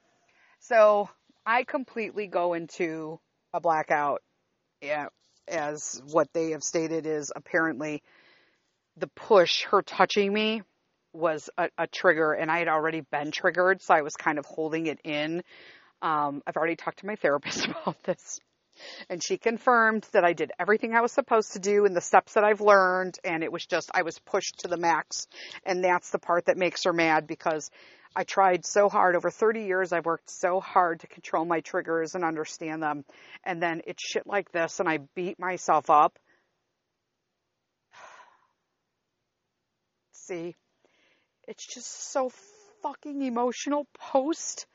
So I completely go into a blackout. Yeah, as what they have stated is apparently the push, her touching me was a, a, trigger and I had already been triggered. So I was kind of holding it in. Um, I've already talked to my therapist about this and she confirmed that I did everything I was supposed to do and the steps that I've learned and it was just I was pushed to the max. And that's the part that makes her mad because I tried so hard. Over 30 years I've worked so hard to control my triggers and understand them. And then it's shit like this and I beat myself up. See? It's just so fucking emotional post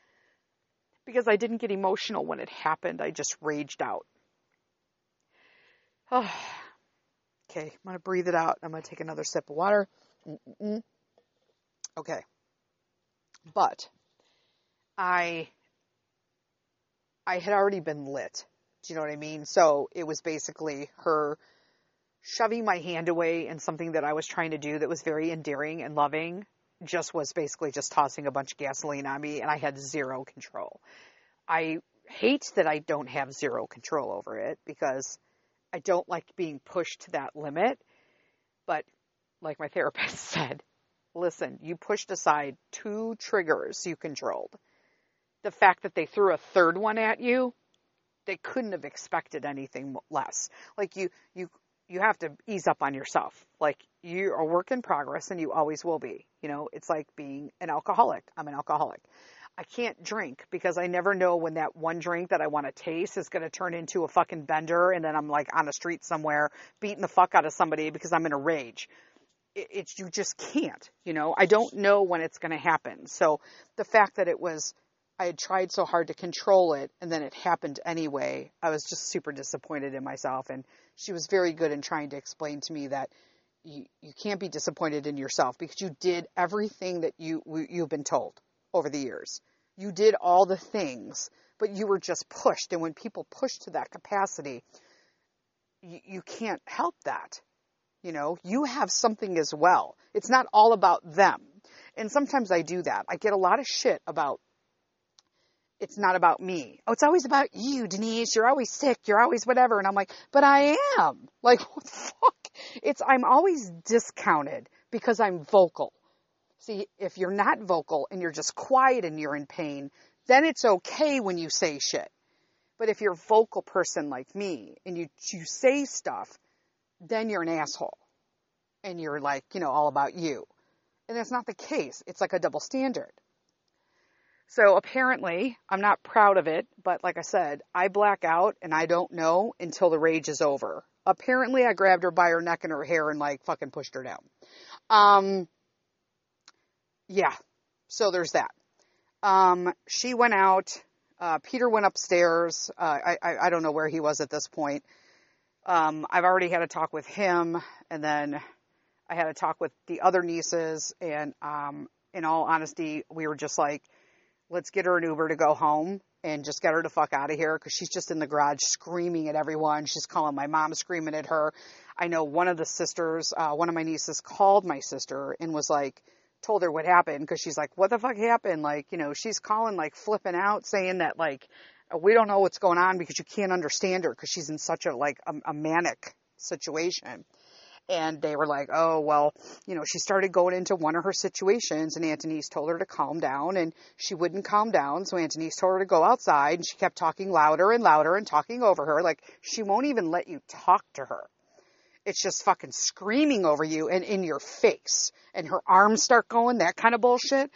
because I didn't get emotional when it happened. I just raged out. Oh. Okay, I'm going to breathe it out. I'm going to take another sip of water. Mm-mm-mm. Okay. But I I had already been lit. Do you know what I mean? So it was basically her shoving my hand away in something that I was trying to do that was very endearing and loving just was basically just tossing a bunch of gasoline on me and I had zero control. I hate that I don't have zero control over it because I don't like being pushed to that limit. But like my therapist said, listen, you pushed aside two triggers you controlled. The fact that they threw a third one at you, they couldn't have expected anything less. Like you, you you have to ease up on yourself. Like you are a work in progress and you always will be. You know, it's like being an alcoholic. I'm an alcoholic. I can't drink because I never know when that one drink that I want to taste is going to turn into a fucking bender and then I'm like on the street somewhere beating the fuck out of somebody because I'm in a rage. it, it's you just can't. You know, I don't know when it's going to happen. So the fact that it was I had tried so hard to control it and then it happened anyway. I was just super disappointed in myself. And she was very good in trying to explain to me that you, you can't be disappointed in yourself because you did everything that you, you've been told over the years. You did all the things, but you were just pushed. And when people push to that capacity, you, you can't help that. You know, you have something as well. It's not all about them. And sometimes I do that. I get a lot of shit about it's not about me. Oh, it's always about you, Denise. You're always sick. You're always whatever. And I'm like, but I am. Like, what the fuck? It's, I'm always discounted because I'm vocal. See, if you're not vocal and you're just quiet and you're in pain, then it's okay when you say shit. But if you're a vocal person like me and you, you say stuff, then you're an asshole. And you're like, you know, all about you. And that's not the case. It's like a double standard. So apparently, I'm not proud of it, but like I said, I black out and I don't know until the rage is over. Apparently, I grabbed her by her neck and her hair and like fucking pushed her down. Um, yeah. So there's that. Um, she went out. Uh, Peter went upstairs. Uh, I, I, I don't know where he was at this point. Um, I've already had a talk with him, and then I had a talk with the other nieces. And um, in all honesty, we were just like, let's get her an Uber to go home and just get her the fuck out of here because she's just in the garage screaming at everyone. She's calling my mom, screaming at her. I know one of the sisters, uh, one of my nieces called my sister and was like, told her what happened because she's like, what the fuck happened? Like, you know, she's calling, like flipping out, saying that like, we don't know what's going on because you can't understand her because she's in such a like a, a manic situation and they were like, oh, well, you know, she started going into one of her situations and Aunt Denise told her to calm down and she wouldn't calm down. So Aunt Denise told her to go outside and she kept talking louder and louder and talking over her. Like she won't even let you talk to her. It's just fucking screaming over you and in your face and her arms start going, that kind of bullshit.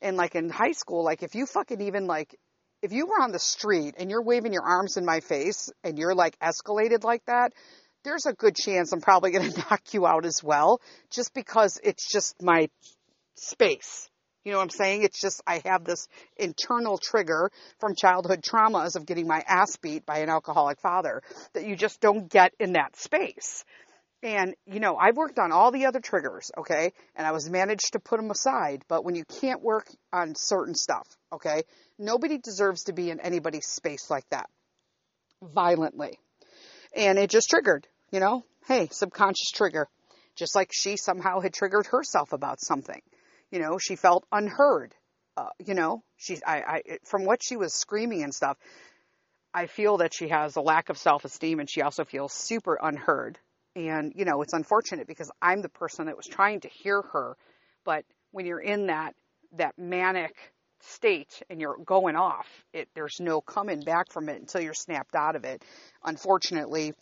And like in high school, like if you fucking even like, if you were on the street and you're waving your arms in my face and you're like escalated like that, there's a good chance I'm probably going to knock you out as well, just because it's just my space. You know what I'm saying? It's just, I have this internal trigger from childhood traumas of getting my ass beat by an alcoholic father that you just don't get in that space. And, you know, I've worked on all the other triggers, okay? And I was managed to put them aside. But when you can't work on certain stuff, okay? Nobody deserves to be in anybody's space like that. Violently. And it just triggered, you know, hey, subconscious trigger. Just like she somehow had triggered herself about something. You know, she felt unheard. Uh, you know, she, I, I, from what she was screaming and stuff, I feel that she has a lack of self esteem and she also feels super unheard. And, you know, it's unfortunate because I'm the person that was trying to hear her. But when you're in that, that manic state and you're going off, it, there's no coming back from it until you're snapped out of it. Unfortunately,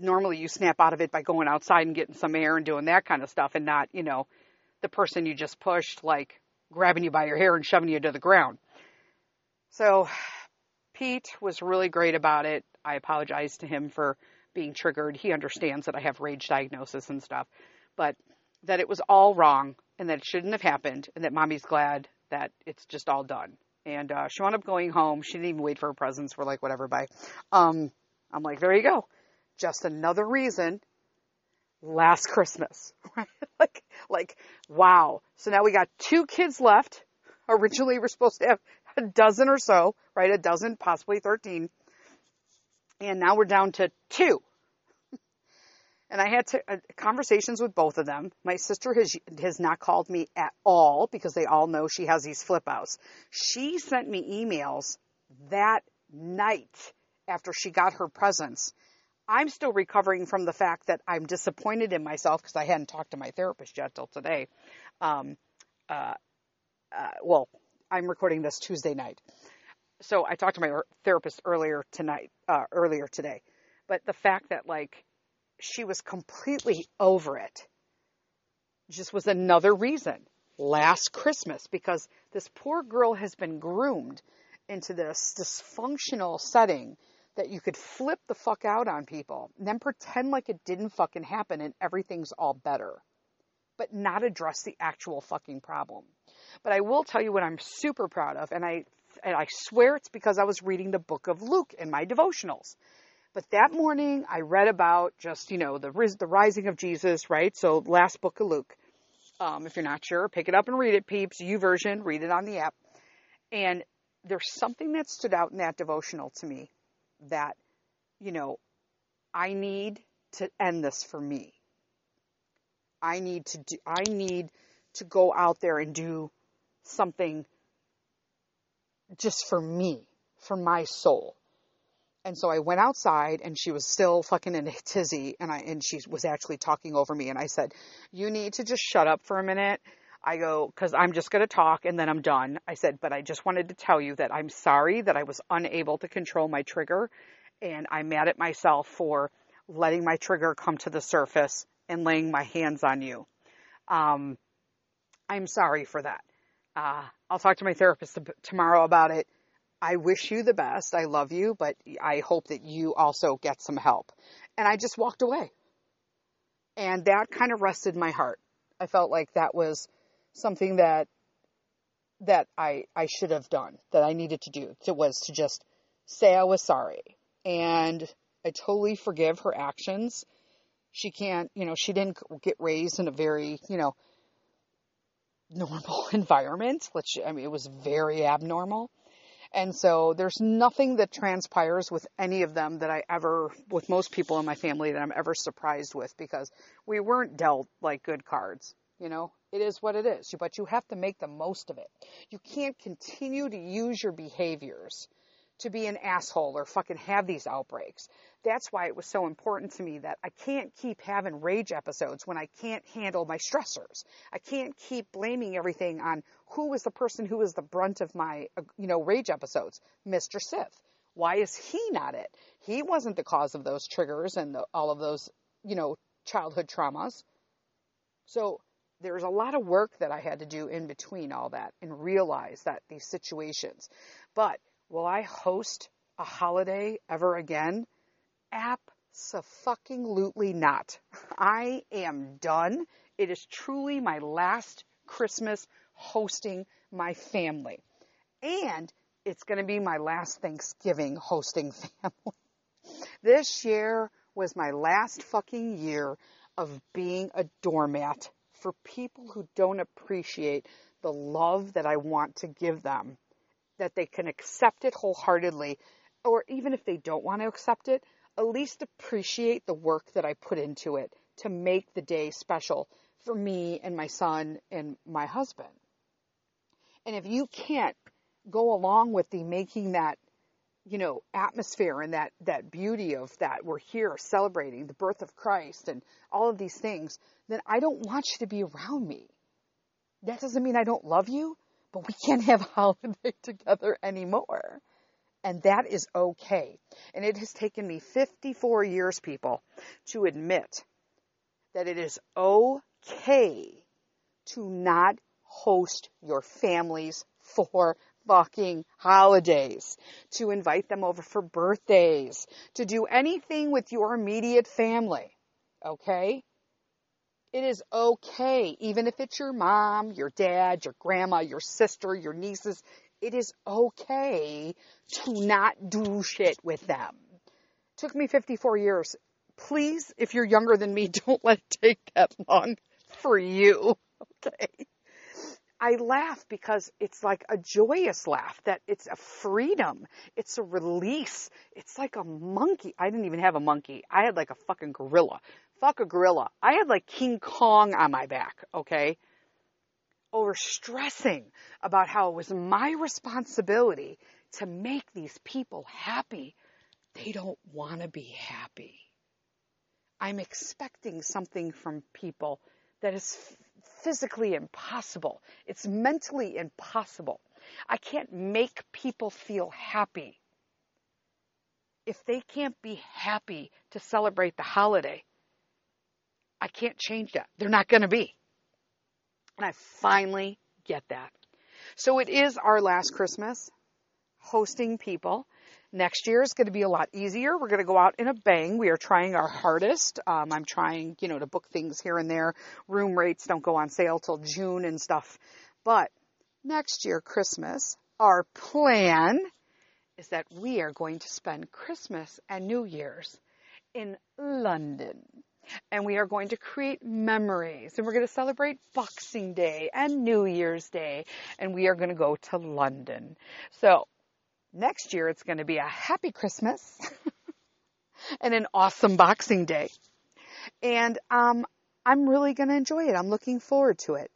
normally you snap out of it by going outside and getting some air and doing that kind of stuff and not, you know, the person you just pushed, like grabbing you by your hair and shoving you to the ground. So Pete was really great about it. I apologize to him for being triggered. He understands that I have rage diagnosis and stuff, but that it was all wrong and that it shouldn't have happened and that mommy's glad that it's just all done. And uh, she wound up going home. She didn't even wait for her presents. We're like, whatever, bye. Um, I'm like, there you go. Just another reason. Last Christmas, like, like, wow. So now we got two kids left. Originally, we're supposed to have a dozen or so, right? A dozen, possibly 13. And now we're down to two and I had to, uh, conversations with both of them. My sister has has not called me at all because they all know she has these flip outs. She sent me emails that night after she got her presents. I'm still recovering from the fact that I'm disappointed in myself because I hadn't talked to my therapist yet till today. Um, uh, uh, well, I'm recording this Tuesday night, so I talked to my therapist earlier tonight, uh, earlier today. But the fact that like she was completely over it. Just was another reason. Last Christmas, because this poor girl has been groomed into this dysfunctional setting that you could flip the fuck out on people and then pretend like it didn't fucking happen and everything's all better. but not address the actual fucking problem. But I will tell you what I'm super proud of, and I and I swear it's because I was reading the book of Luke in my devotionals. But that morning I read about just, you know, the the rising of Jesus, right? So last book of Luke. Um, if you're not sure, pick it up and read it, peeps. YouVersion, read it on the app. And there's something that stood out in that devotional to me that, you know, I need to end this for me. I need to do, I need to go out there and do something just for me, for my soul. And so I went outside and she was still fucking in a tizzy and I, and she was actually talking over me and I said, you need to just shut up for a minute. I go, cause I'm just going to talk and then I'm done. I said, but I just wanted to tell you that I'm sorry that I was unable to control my trigger and I'm mad at myself for letting my trigger come to the surface and laying my hands on you. Um, I'm sorry for that. Uh, I'll talk to my therapist tomorrow about it. I wish you the best. I love you, but I hope that you also get some help. And I just walked away. And that kind of rested my heart. I felt like that was something that that I I should have done, that I needed to do. It was to just say I was sorry. And I totally forgive her actions. She can't, you know, she didn't get raised in a very, you know, normal environment. Which I mean, it was very abnormal. And so there's nothing that transpires with any of them that I ever, with most people in my family, that I'm ever surprised with because we weren't dealt like good cards. You know, it is what it is, but you have to make the most of it. You can't continue to use your behaviors to be an asshole or fucking have these outbreaks. That's why it was so important to me that I can't keep having rage episodes when I can't handle my stressors. I can't keep blaming everything on who was the person who was the brunt of my, uh, you know, rage episodes, Mr. Sith. Why is he not it? He wasn't the cause of those triggers and the, all of those, you know, childhood traumas. So there's a lot of work that I had to do in between all that and realize that these situations. But Will I host a holiday ever again? Absolutely not. I am done. It is truly my last Christmas hosting my family. And it's going to be my last Thanksgiving hosting family. This year was my last fucking year of being a doormat for people who don't appreciate the love that I want to give them that they can accept it wholeheartedly, or even if they don't want to accept it, at least appreciate the work that I put into it to make the day special for me and my son and my husband. And if you can't go along with the making that, you know, atmosphere and that, that beauty of that we're here celebrating the birth of Christ and all of these things, then I don't want you to be around me. That doesn't mean I don't love you but we can't have holiday together anymore. And that is okay. And it has taken me 54 years, people, to admit that it is okay to not host your families for fucking holidays, to invite them over for birthdays, to do anything with your immediate family. Okay? It is okay, even if it's your mom, your dad, your grandma, your sister, your nieces, it is okay to not do shit with them. It took me 54 years. Please, if you're younger than me, don't let it take that long for you. Okay. I laugh because it's like a joyous laugh that it's a freedom. It's a release. It's like a monkey. I didn't even have a monkey. I had like a fucking gorilla. Fuck a gorilla. I had like King Kong on my back, okay? Over stressing about how it was my responsibility to make these people happy. They don't want to be happy. I'm expecting something from people that is physically impossible. It's mentally impossible. I can't make people feel happy. If they can't be happy to celebrate the holiday, I can't change that. They're not going to be. And I finally get that. So it is our last Christmas. hosting people. Next year is going to be a lot easier. We're going to go out in a bang. We are trying our hardest. Um, I'm trying, you know, to book things here and there. Room rates don't go on sale till June and stuff. But next year, Christmas, our plan is that we are going to spend Christmas and New Year's in London. And we are going to create memories and we're going to celebrate Boxing Day and New Year's Day and we are going to go to London. So next year it's going to be a happy Christmas and an awesome Boxing Day. And um, I'm really going to enjoy it. I'm looking forward to it.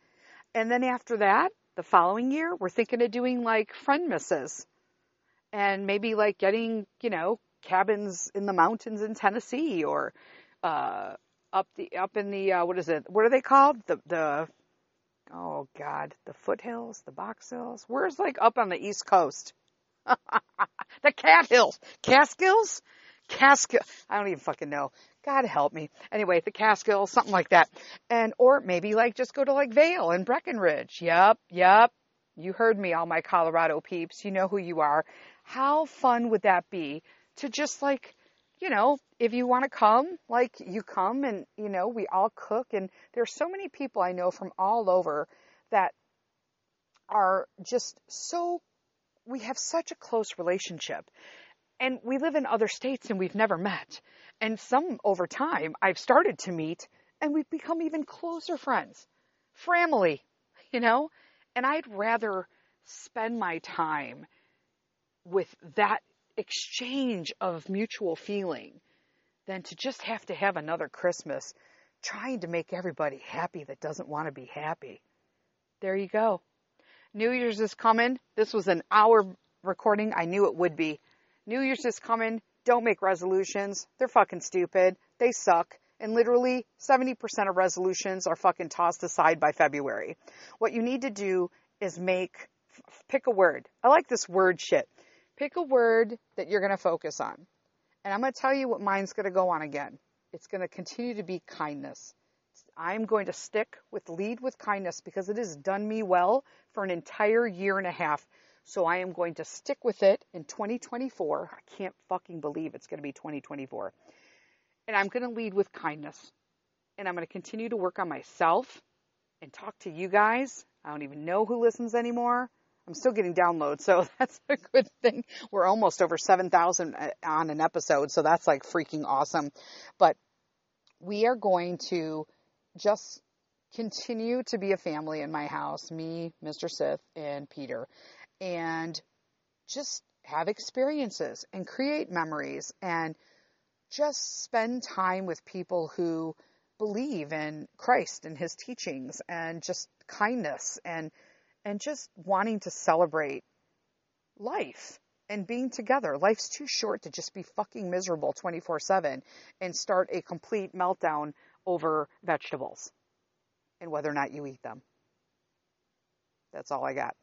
And then after that, the following year, we're thinking of doing like friend misses and maybe like getting, you know, cabins in the mountains in Tennessee or uh, up the up in the uh, what is it? What are they called? The the oh god, the foothills, the box hills. Where's like up on the east coast? The cat hills, Catskills, Catskill. I don't even fucking know. God help me. Anyway, the Catskills, something like that, and or maybe like just go to like Vail and Breckenridge. Yep, yep. You heard me, all my Colorado peeps. You know who you are. How fun would that be to just like, you know, if you want to come, like you come and, you know, we all cook. And there's so many people I know from all over that are just so, we have such a close relationship. And we live in other states and we've never met. And some over time I've started to meet and we've become even closer friends. Family, you know? And I'd rather spend my time with that exchange of mutual feeling than to just have to have another Christmas trying to make everybody happy that doesn't want to be happy. There you go. New Year's is coming. This was an hour recording. I knew it would be. New Year's is coming. Don't make resolutions. They're fucking stupid. They suck. And literally 70% of resolutions are fucking tossed aside by February. What you need to do is make, pick a word. I like this word shit. Pick a word that you're going to focus on. And I'm going to tell you what mine's going to go on again. It's going to continue to be kindness. I'm going to stick with lead with kindness because it has done me well for an entire year and a half. So I am going to stick with it in 2024. I can't fucking believe it's going to be 2024. And I'm going to lead with kindness. And I'm going to continue to work on myself and talk to you guys. I don't even know who listens anymore. I'm still getting downloads, so that's a good thing. We're almost over 7,000 uh, on an episode, so that's like freaking awesome. But we are going to just continue to be a family in my house, me, Mr. Sith, and Peter, and just have experiences and create memories and just spend time with people who believe in Christ and his teachings and just kindness and and just wanting to celebrate life and being together. Life's too short to just be fucking miserable 24 7 and start a complete meltdown over vegetables and whether or not you eat them. That's all I got.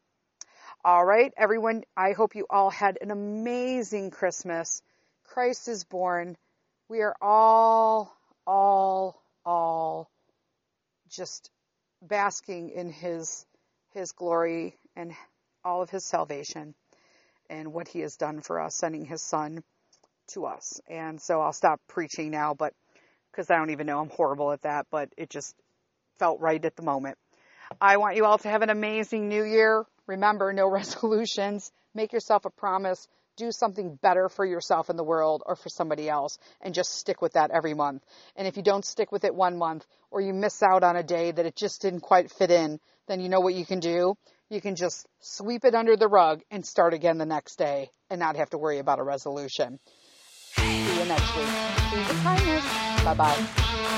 All right, everyone, I hope you all had an amazing Christmas. Christ is born. We are all, all, all just basking in his his glory and all of his salvation and what he has done for us, sending his son to us. And so I'll stop preaching now, but because I don't even know, I'm horrible at that, but it just felt right at the moment. I want you all to have an amazing new year. Remember, no resolutions. Make yourself a promise. Do something better for yourself in the world or for somebody else and just stick with that every month. And if you don't stick with it one month or you miss out on a day that it just didn't quite fit in, then you know what you can do? You can just sweep it under the rug and start again the next day and not have to worry about a resolution. See you next week. Kindness. Bye bye.